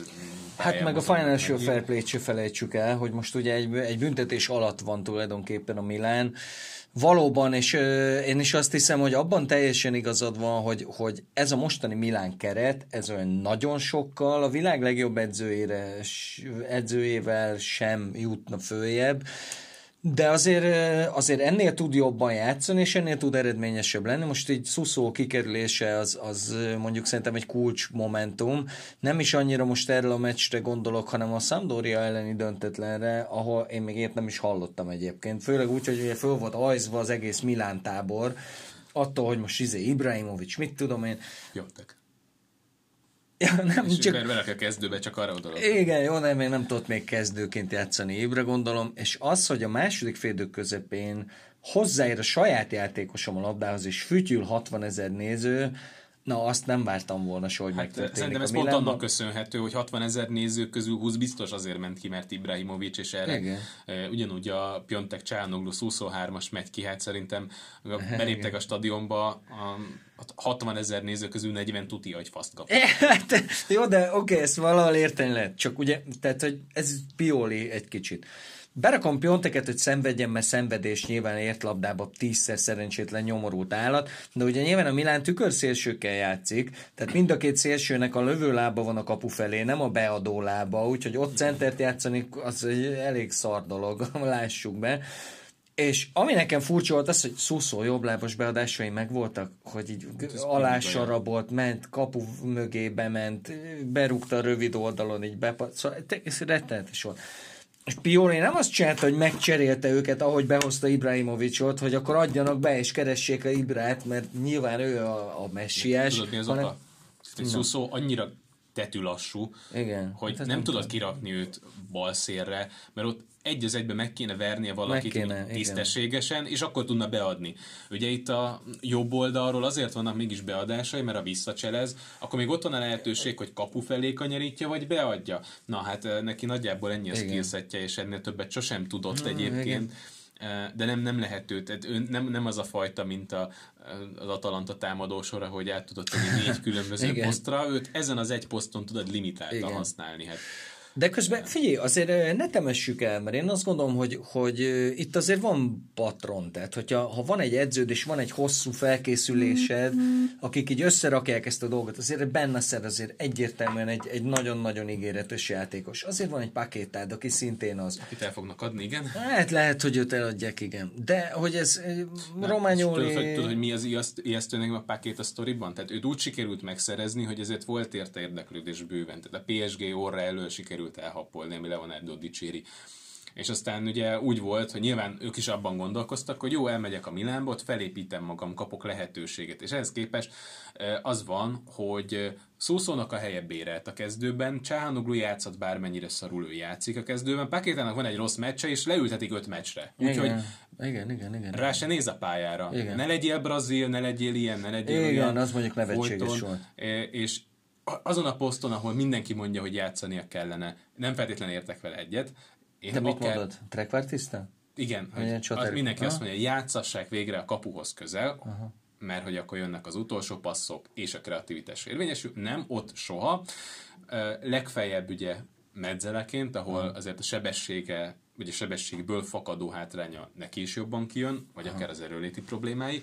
Hát meg a Financial Fair Play-t se felejtsük el, hogy most ugye egy, egy büntetés alatt van tulajdonképpen a Milán. Valóban, és euh, én is azt hiszem, hogy abban teljesen igazad van, hogy, hogy ez a mostani Milán keret, ez olyan nagyon sokkal a világ legjobb edzőjére, edzőjével sem jutna följebb de azért, azért ennél tud jobban játszani, és ennél tud eredményesebb lenni. Most így Szuszó kikerülése az, az mondjuk szerintem egy kulcs momentum. Nem is annyira most erről a meccsre gondolok, hanem a Sampdoria elleni döntetlenre, ahol én még ért nem is hallottam egyébként. Főleg úgy, hogy ugye föl volt ajzva az egész Milán tábor, attól, hogy most izé Ibrahimovic, mit tudom én. Jöttek. Ja, nem, és csak... vele a kezdőbe, csak arra oda. Igen, jó, nem, még nem tudott még kezdőként játszani évre gondolom, és az, hogy a második félidő közepén hozzáér a saját játékosom a labdához, és fütyül 60 ezer néző, Na, azt nem vártam volna soha, hogy hát, megtörténik. Szerintem ez pont annak köszönhető, hogy 60 ezer néző közül 20 biztos azért ment ki, mert Ibrahimovic, és erre Igen. ugyanúgy a Piontek Csánoglu 23-as megy ki, hát szerintem beléptek a stadionba, a 60 ezer néző közül 40 tuti, hogy faszt kap. Hát, jó, de oké, okay, ezt valahol érteni lehet. Csak ugye, tehát, hogy ez pioli egy kicsit. Berakom pionteket, hogy szenvedjen, mert szenvedés nyilván ért labdába tízszer szerencsétlen nyomorult állat, de ugye nyilván a Milán tükörszélsőkkel játszik, tehát mind a két szélsőnek a lövőlába van a kapu felé, nem a beadó lába, úgyhogy ott centert játszani az egy elég szar dolog, lássuk be. És ami nekem furcsa volt az, hogy Szuszó jobblábos beadásai megvoltak, hogy így hát alásarabolt, ment, kapu mögé bement, berúgta a rövid oldalon, így bepad, szóval ez rettenetes volt. És Pioli nem azt csinálta, hogy megcserélte őket, ahogy behozta Ibrahimovicsot, hogy akkor adjanak be és keressék a Ibrát, mert nyilván ő a, a messiás. Tudod, mi az hanem... oka? Szuszó annyira tetű lassú, Igen, hogy hát nem, nem tudod kirakni őt balszérre, mert ott egy az egyben meg kéne vernie valakit meg kéne, tisztességesen, igen. és akkor tudna beadni. Ugye itt a jobb oldalról azért vannak mégis beadásai, mert a visszacselez, akkor még ott van a lehetőség, hogy kapu felé kanyarítja, vagy beadja. Na hát eh, neki nagyjából ennyi a skillsetje, és ennél többet sosem tudott hmm, egyébként. Igen de nem, nem lehető, tehát ő nem, nem az a fajta, mint a, az Atalanta támadósora, hogy át tudod tenni négy különböző posztra, őt ezen az egy poszton tudod limitáltan használni. Hát de közben figyelj, azért ne temessük el, mert én azt gondolom, hogy, hogy itt azért van patron, tehát hogyha ha van egy edződ és van egy hosszú felkészülésed, mm-hmm. akik így összerakják ezt a dolgot, azért benne szer azért egyértelműen egy, egy nagyon-nagyon ígéretes játékos. Azért van egy pakétád, aki szintén az. Akit el fognak adni, igen? Hát lehet, hogy őt eladják, igen. De hogy ez rományoli... Tudod, hogy, tudod, hogy mi az ijesztő a pakét a sztoriban? Tehát őt úgy sikerült megszerezni, hogy ezért volt érte érdeklődés bőven. Tehát a PSG orra elől sikerült sikerült elhappolni, ami Leonardo dicséri. És aztán ugye úgy volt, hogy nyilván ők is abban gondolkoztak, hogy jó, elmegyek a Milánba, ott felépítem magam, kapok lehetőséget. És ehhez képest az van, hogy Szószónak a helye bérelt a kezdőben, Csáhanoglu játszott bármennyire szarul ő játszik a kezdőben, Pakétának van egy rossz meccse, és leültetik öt meccsre. Úgyhogy igen, igen, igen, rá se néz a pályára. Igen. Ne legyél brazil, ne legyél ilyen, ne legyél igen, olyan. az mondjuk nevetséges volt. És azon a poszton, ahol mindenki mondja, hogy játszania kellene, nem feltétlenül értek vele egyet. Én Te mit akár... mondod? Trekvártiszta? Igen, hogy az mindenki azt mondja, játszassák végre a kapuhoz közel, Aha. mert hogy akkor jönnek az utolsó passzok, és a kreativitás érvényesül. Nem, ott soha. Legfeljebb ugye medzeleként, ahol azért a sebessége, vagy a sebességből fakadó hátránya neki is jobban kijön, vagy akár az erőléti problémái.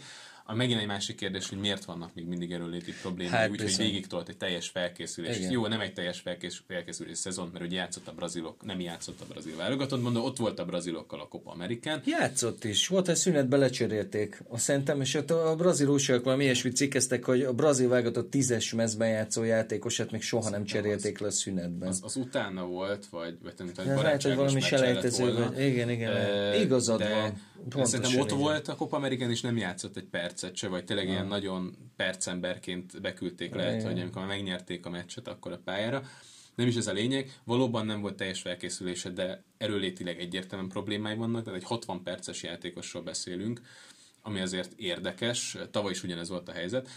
A megint egy másik kérdés, hogy miért vannak még mindig erőléti problémák, hát, úgyhogy végig tolt egy teljes felkészülés. Igen. Jó, nem egy teljes felkészülés szezon, mert ugye játszott a brazilok, nem játszott a brazil válogatott, mondom, ott volt a brazilokkal a Copa Amerikán. Játszott is, volt egy szünetbe lecserélték. A szerintem, és ott a brazil újságok valami ilyesmit cikkeztek, hogy a brazil válogatott tízes mezben játszó játékosat még soha nem cserélték le a szünetben. Az, az, utána volt, vagy, vagy nem tudom, lehet, hogy valami selejtező. Igen, igen, e, igazad van. Szerintem ott igen. volt a Copa American, és nem játszott egy percet se, vagy tényleg ah. ilyen nagyon percemberként beküldték lehet, igen. hogy amikor megnyerték a meccset, akkor a pályára. nem is ez a lényeg. Valóban nem volt teljes felkészülése, de erőlétileg egyértelműen problémái vannak, tehát egy 60 perces játékosról beszélünk, ami azért érdekes. Tavaly is ugyanez volt a helyzet.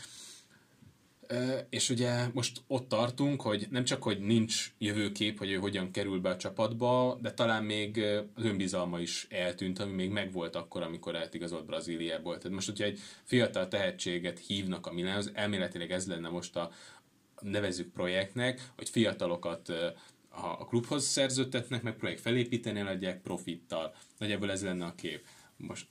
És ugye most ott tartunk, hogy nem csak, hogy nincs jövőkép, hogy ő hogyan kerül be a csapatba, de talán még az önbizalma is eltűnt, ami még megvolt akkor, amikor eltigazolt Brazíliából. Tehát most, hogyha egy fiatal tehetséget hívnak a Milánhoz, elméletileg ez lenne most a nevezük projektnek, hogy fiatalokat a klubhoz szerződtetnek, meg projekt felépíteni, adják profittal. Nagyjából ez lenne a kép. Most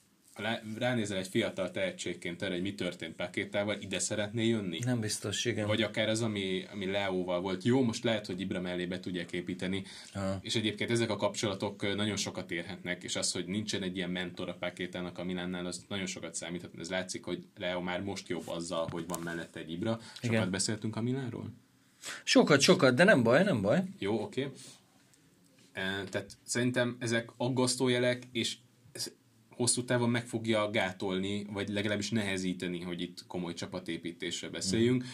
ránézel egy fiatal tehetségként erre, hogy mi történt Pakétával, ide szeretné jönni? Nem biztos, igen. Vagy akár az, ami, ami Leóval volt. Jó, most lehet, hogy Ibra mellé be tudják építeni, Aha. és egyébként ezek a kapcsolatok nagyon sokat érhetnek, és az, hogy nincsen egy ilyen mentor a Pakétának a Milánnál, az nagyon sokat számíthat. Ez látszik, hogy Leo már most jobb azzal, hogy van mellette egy Ibra. Sokat igen. beszéltünk a Milánról? Sokat, sokat, de nem baj, nem baj. Jó, oké. Okay. Tehát szerintem ezek aggasztó jelek, és hosszú távon meg fogja gátolni, vagy legalábbis nehezíteni, hogy itt komoly csapatépítésre beszéljünk. Mm.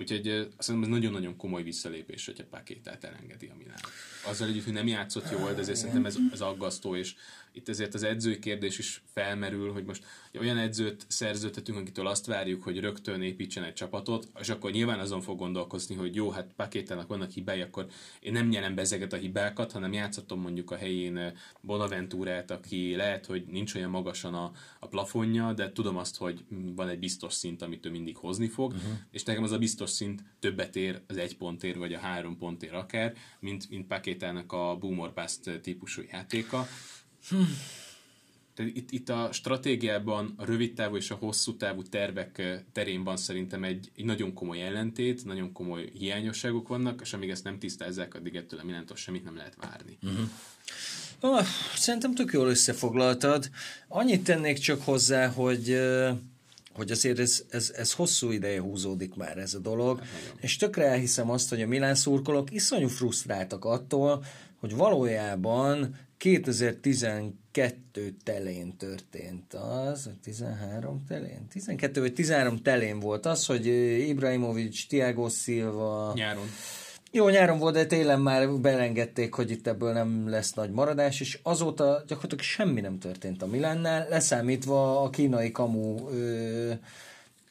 Úgyhogy azt hiszem, ez nagyon-nagyon komoly visszalépés, hogyha Pakétát elengedi a Milán. Azzal együtt, hogy nem játszott jól, de ezért szerintem ez, ez aggasztó, és itt ezért az edzői kérdés is felmerül, hogy most olyan edzőt szerződtetünk, akitől azt várjuk, hogy rögtön építsen egy csapatot, és akkor nyilván azon fog gondolkozni, hogy jó, hát pakétának vannak hibái, akkor én nem nyelem be ezeket a hibákat, hanem játszatom mondjuk a helyén eh, Bonaventúrát, aki lehet, hogy nincs olyan magasan a, a plafonja, de tudom azt, hogy van egy biztos szint, amit ő mindig hozni fog, uh-huh. és nekem az a biztos szint többet ér az egy pontért, vagy a három pontért akár, mint, mint pakétának a boomer bust típusú játéka. Hmm. Tehát itt, itt a stratégiában a rövid távú és a hosszú távú tervek terén van szerintem egy, egy nagyon komoly ellentét, nagyon komoly hiányosságok vannak, és amíg ezt nem tisztázzák, addig ettől a Milántól semmit nem lehet várni. Uh-huh. Oh, szerintem tök jól összefoglaltad. Annyit tennék csak hozzá, hogy hogy azért ez, ez, ez hosszú ideje húzódik már ez a dolog, hát, és tökre elhiszem azt, hogy a Milán szurkolók iszonyú frusztráltak attól, hogy valójában 2012 telén történt az, 13 telén? 12 vagy 13 telén volt az, hogy Ibrahimovic, Tiago Silva... Nyáron. Jó, nyáron volt, de télen már belengedték, hogy itt ebből nem lesz nagy maradás, és azóta gyakorlatilag semmi nem történt a Milánnál, leszámítva a kínai kamu ö,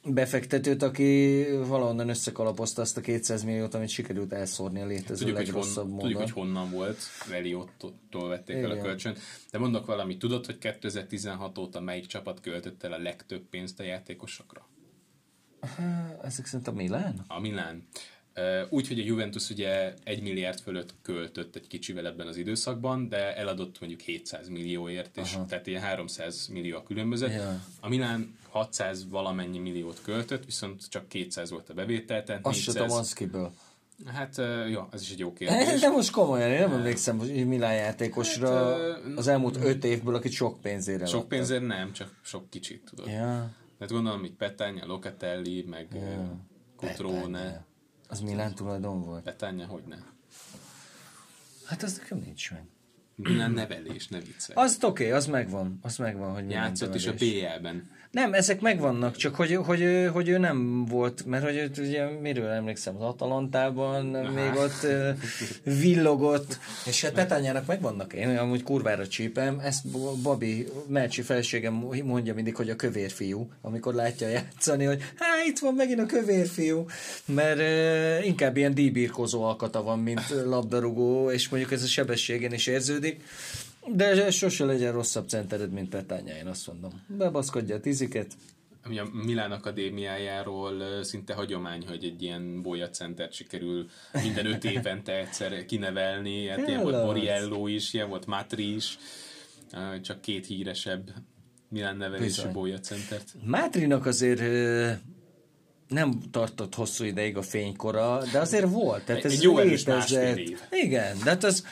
befektetőt, aki valahonnan összekalapozta azt a 200 milliót, amit sikerült elszórni a létező tudjuk, legrosszabb hogy hon. Tudjuk, hogy honnan volt, Veliottól vették Igen. el a kölcsön. De mondok valamit, tudod, hogy 2016 óta melyik csapat költött el a legtöbb pénzt a játékosokra? Ezek szerint a Milán? A Milán. Úgy, hogy a Juventus ugye egy milliárd fölött költött egy kicsivel ebben az időszakban, de eladott mondjuk 700 millióért, és Aha. tehát ilyen 300 millió a különbözet. Ja. A Milán 600 valamennyi milliót költött, viszont csak 200 volt a bevétel, tehát Azt 400... tudom, az kiből. Hát, jó, ez is egy jó kérdés. De most komolyan, én nem emlékszem hogy Milán játékosra hát, az elmúlt öt évből, akit sok pénzére Sok pénzért nem, csak sok kicsit, tudod. Ja. Tehát gondolom, hogy Petanya, Locatelli, meg ja. Cutrone. Az Milán tulajdon volt? Petanya, hogy nem. Hát az nekem nincs meg. Milán nevelés, ne viccelj. Az oké, okay, az megvan, az megvan, hogy Játszott is a BL-ben. Nem, ezek megvannak, csak hogy, hogy, hogy ő nem volt, mert hogy ugye miről emlékszem, az Atalantában még ott villogott, és hát Petányának megvannak, én amúgy kurvára csípem, ezt Babi, Melcsi felségem mondja mindig, hogy a kövér fiú, amikor látja játszani, hogy hát itt van megint a kövér fiú, mert uh, inkább ilyen díjbírkozó alkata van, mint labdarúgó, és mondjuk ez a sebességen is érződik. De sose legyen rosszabb centered, mint Petánya, én azt mondom. Bebaszkodja a tiziket. Ami a Milán Akadémiájáról szinte hagyomány, hogy egy ilyen centert sikerül minden öt évente egyszer kinevelni. Hát ilyen volt Moriello is, ilyen volt Matri is. Csak két híresebb Milán nevelésű centert. Mátrinak azért nem tartott hosszú ideig a fénykora, de azért volt. Tehát ez egy jó létezett. Igen, de hát az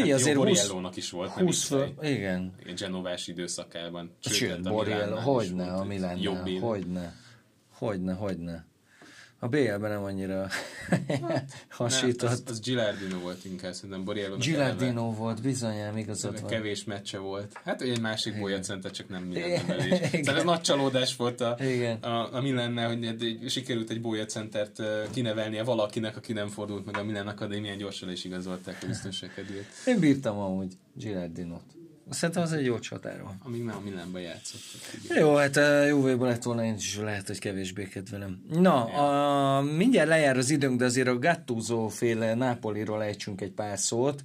Figyelj, hát azért Borriello-nak is volt, 20 föl, igen. Egy genovás időszakában. Sőt, Borriello, hogyne a Milánnál, hogyne, hogyne, hogyne. A BL-ben nem annyira hát, hasított. Nem, az, az Gilardino volt inkább, szerintem Borriello. Gilardino eleve. volt, bizonyám, igazad van. Kevés meccse volt. Hát egy másik bolyacenter, csak nem Milan. Szóval ez nagy csalódás volt a, Igen. a, a Milannál, hogy egy, sikerült egy bolyacentert kinevelnie valakinek, aki nem fordult meg a Milan Akadémián, gyorsan és igazolták a biztonság kedvéért. Én bírtam amúgy Gilardinot. Szerintem az egy jó csatáról. Amíg nem a Milánban játszott. Jó, hát a Juve-ból lett volna én is lehet, hogy kevésbé kedvelem. Na, a, mindjárt lejár az időnk, de azért a Gattuso féle Napoliról ejtsünk egy pár szót.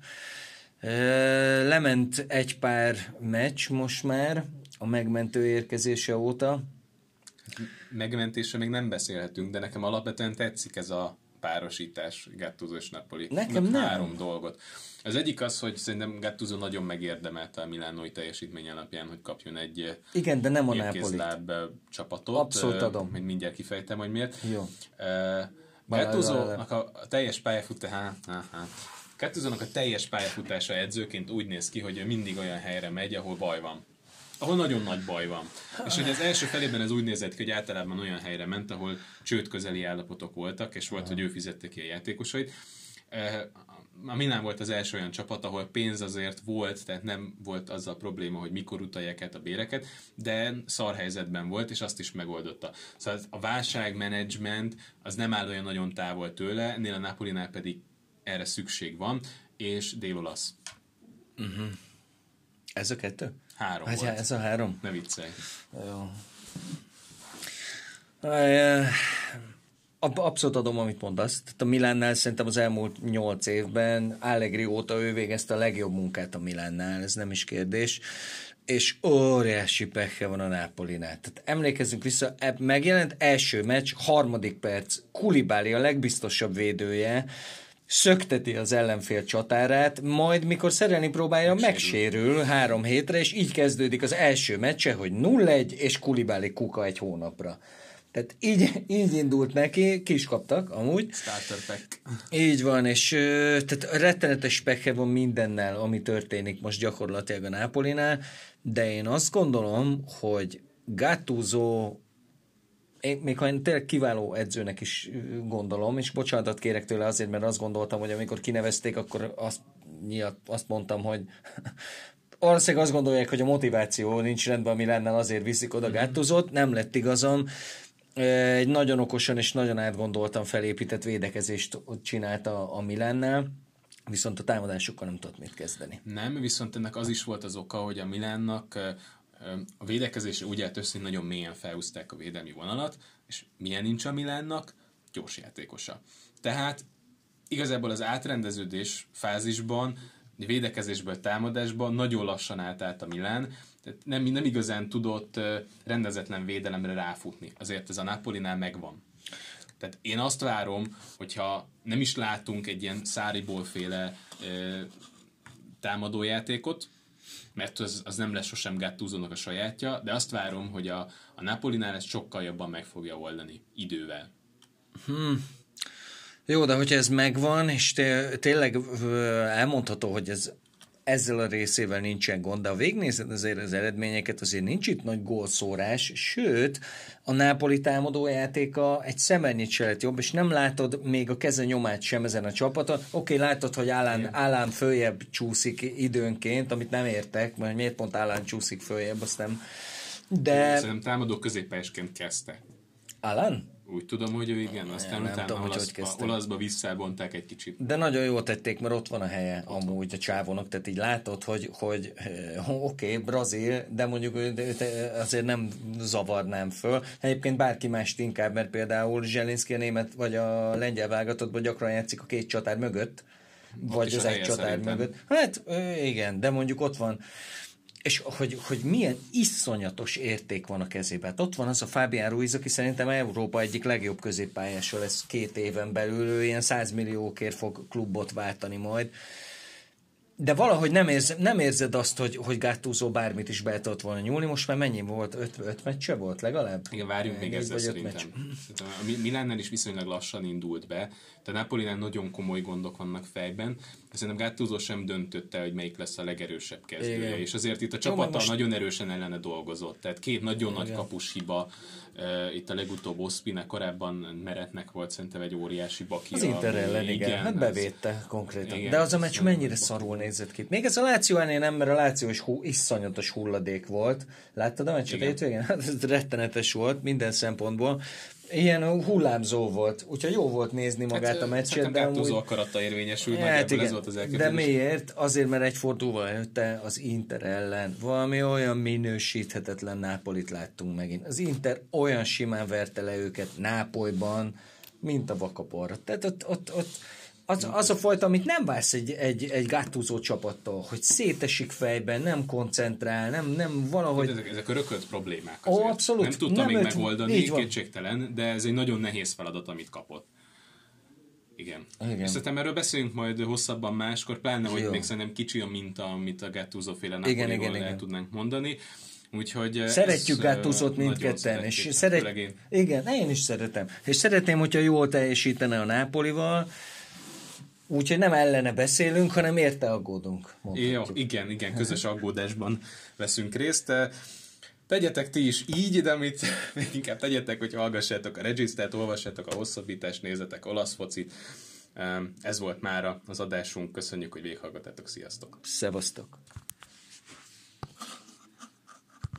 Lement egy pár meccs most már a megmentő érkezése óta. Megmentésre még nem beszélhetünk, de nekem alapvetően tetszik ez a párosítás Gattuso és Napoli. Nekem nem. Három dolgot. Az egyik az, hogy szerintem Gattuso nagyon megérdemelte a Milánói teljesítmény alapján, hogy kapjon egy Igen, de nem a Napoli. csapatot. Abszolút adom. Még mindjárt kifejtem, hogy miért. Jó. Gattuso-nak a, a teljes pályafutás, Gattuso-nak a teljes pályafutása edzőként úgy néz ki, hogy ő mindig olyan helyre megy, ahol baj van ahol nagyon nagy baj van. És hogy az első felében ez úgy nézett ki, hogy általában olyan helyre ment, ahol csőd közeli állapotok voltak, és volt, hogy ő fizette ki a játékosait a Milán volt az első olyan csapat, ahol pénz azért volt, tehát nem volt az a probléma, hogy mikor utalják át a béreket, de szar helyzetben volt, és azt is megoldotta. Szóval a válságmenedzsment az nem áll olyan nagyon távol tőle, ennél a Napolinál pedig erre szükség van, és dél-olasz. Uh-huh. Ez a kettő? Három hát, volt. Ez a három? Ne viccelj. Jó. Abszolút adom, amit mondasz. Tehát a Milánnál szerintem az elmúlt nyolc évben Allegri óta ő végezte a legjobb munkát a Milánnál, ez nem is kérdés és óriási pekhe van a Nápolinál. Tehát emlékezzünk vissza, megjelent első meccs, harmadik perc, Kulibáli a legbiztosabb védője, szökteti az ellenfél csatárát, majd mikor szerelni próbálja, megsérül. három hétre, és így kezdődik az első meccse, hogy 0-1, és Kulibáli kuka egy hónapra. Tehát így, így indult neki, ki is kaptak amúgy. Starter pack. Így van, és tehát rettenetes pekhe van mindennel, ami történik most gyakorlatilag a Nápolinál, de én azt gondolom, hogy Gattuso én még ha én tényleg kiváló edzőnek is gondolom, és bocsánatot kérek tőle azért, mert azt gondoltam, hogy amikor kinevezték, akkor azt, azt mondtam, hogy valószínűleg azt gondolják, hogy a motiváció nincs rendben, ami lenne, azért viszik oda mhm. Gattuso-t, nem lett igazam, egy nagyon okosan és nagyon átgondoltan felépített védekezést csinálta a Milánnál, viszont a támadásokkal nem tudott mit kezdeni. Nem, viszont ennek az is volt az oka, hogy a Milánnak a védekezésre úgy állt össze, hogy nagyon mélyen felhúzták a védelmi vonalat, és milyen nincs a Milánnak? Gyors játékosa. Tehát igazából az átrendeződés fázisban, védekezésből támadásban nagyon lassan állt át a Milán, tehát nem, nem igazán tudott rendezetlen védelemre ráfutni. Azért ez a Napolinál megvan. Tehát én azt várom, hogyha nem is látunk egy ilyen száriból féle támadójátékot, mert az, az nem lesz sosem Gattuso-nak a sajátja, de azt várom, hogy a, a Napolinál ezt sokkal jobban meg fogja oldani idővel. Hmm. Jó, de hogyha ez megvan, és té- tényleg elmondható, hogy ez ezzel a részével nincsen gond, de ha végnézed azért az eredményeket, azért nincs itt nagy gólszórás, sőt, a Nápoli támadójátéka egy szemennyit se lett jobb, és nem látod még a keze nyomát sem ezen a csapaton. Oké, okay, látod, hogy Állán, Állán följebb csúszik időnként, amit nem értek, mert miért pont Állán csúszik följebb, azt nem. De... Szerintem támadó középpályásként kezdte. Állán? Úgy tudom, hogy ő igen, aztán nem utána tudom, olaszba, hogy olaszba visszabonták egy kicsit. De nagyon jól tették, mert ott van a helye ott amúgy a csávónak, tehát így látod, hogy, hogy eh, oké, okay, brazil, de mondjuk őt azért nem zavarnám föl. Egyébként bárki mást inkább, mert például Zselinszki a német vagy a lengyel válogatottban gyakran játszik a két csatár mögött, ott vagy az egy csatár szerintem. mögött. Hát igen, de mondjuk ott van és hogy, hogy milyen iszonyatos érték van a kezében. Hát ott van az a Fabián Ruiz, aki szerintem Európa egyik legjobb középpályása lesz két éven belül, ő ilyen 100 milliókért fog klubot váltani majd. De valahogy nem, érz, nem érzed azt, hogy, hogy Gattuso bármit is be tudott volna nyúlni. Most már mennyi volt? Öt, öt meccse volt legalább? Igen, várjunk még ezzel szerintem. Meccs. A Milánnál is viszonylag lassan indult be. A Napolinál nagyon komoly gondok vannak fejben. Szerintem Gattuso sem döntötte, hogy melyik lesz a legerősebb kezdője, Igen. és azért itt a csapata most... nagyon erősen ellene dolgozott, tehát két nagyon Igen. nagy kapus hiba, uh, itt a legutóbb Ospina korábban Meretnek volt szerintem egy óriási baki. Az Inter ellen, igen, igen, hát bevédte ez... konkrétan. Igen, De az a meccs mennyire szarul nézett ki. Még ez a Láció ennél nem, mert a Láció is hú, iszonyatos hulladék volt. Láttad a meccset? Igen. Hát ez rettenetes volt minden szempontból ilyen hullámzó volt, úgyhogy jó volt nézni magát hát, a meccset. De amúgy... akarata érvényesült, hát igen, ez volt az De miért? Azért, mert egy fordulóval előtte az Inter ellen valami olyan minősíthetetlen Nápolit láttunk megint. Az Inter olyan simán verte le őket Nápolyban, mint a vakaporra. Tehát ott, ott, ott az, az a fajta, amit nem vársz egy, egy, egy gátúzó csapattól, hogy szétesik fejben, nem koncentrál, nem, nem valahogy... Ezek, ezek örökölt problémák azért. Ó, abszolút. Nem tudta még öt, megoldani, kétségtelen, de ez egy nagyon nehéz feladat, amit kapott. Igen. Igen. És szerintem erről beszélünk majd hosszabban máskor, pláne, hogy Jó. még szerintem kicsi a minta, amit a Gattuso féle igen, igen, igen. tudnánk mondani. Úgyhogy Szeretjük Gattuso-t mindketten, és szeret... Igen, én is szeretem. És szeretném, hogyha jól teljesítene a Nápolival, Úgyhogy nem ellene beszélünk, hanem érte aggódunk. Jó, igen, igen, közös aggódásban veszünk részt. Tegyetek ti is így, de amit még inkább tegyetek, hogy hallgassátok a regisztert, olvassátok a hosszabbítást, nézzetek olasz focit. Ez volt mára az adásunk. Köszönjük, hogy végighallgattátok. Sziasztok! Szevasztok!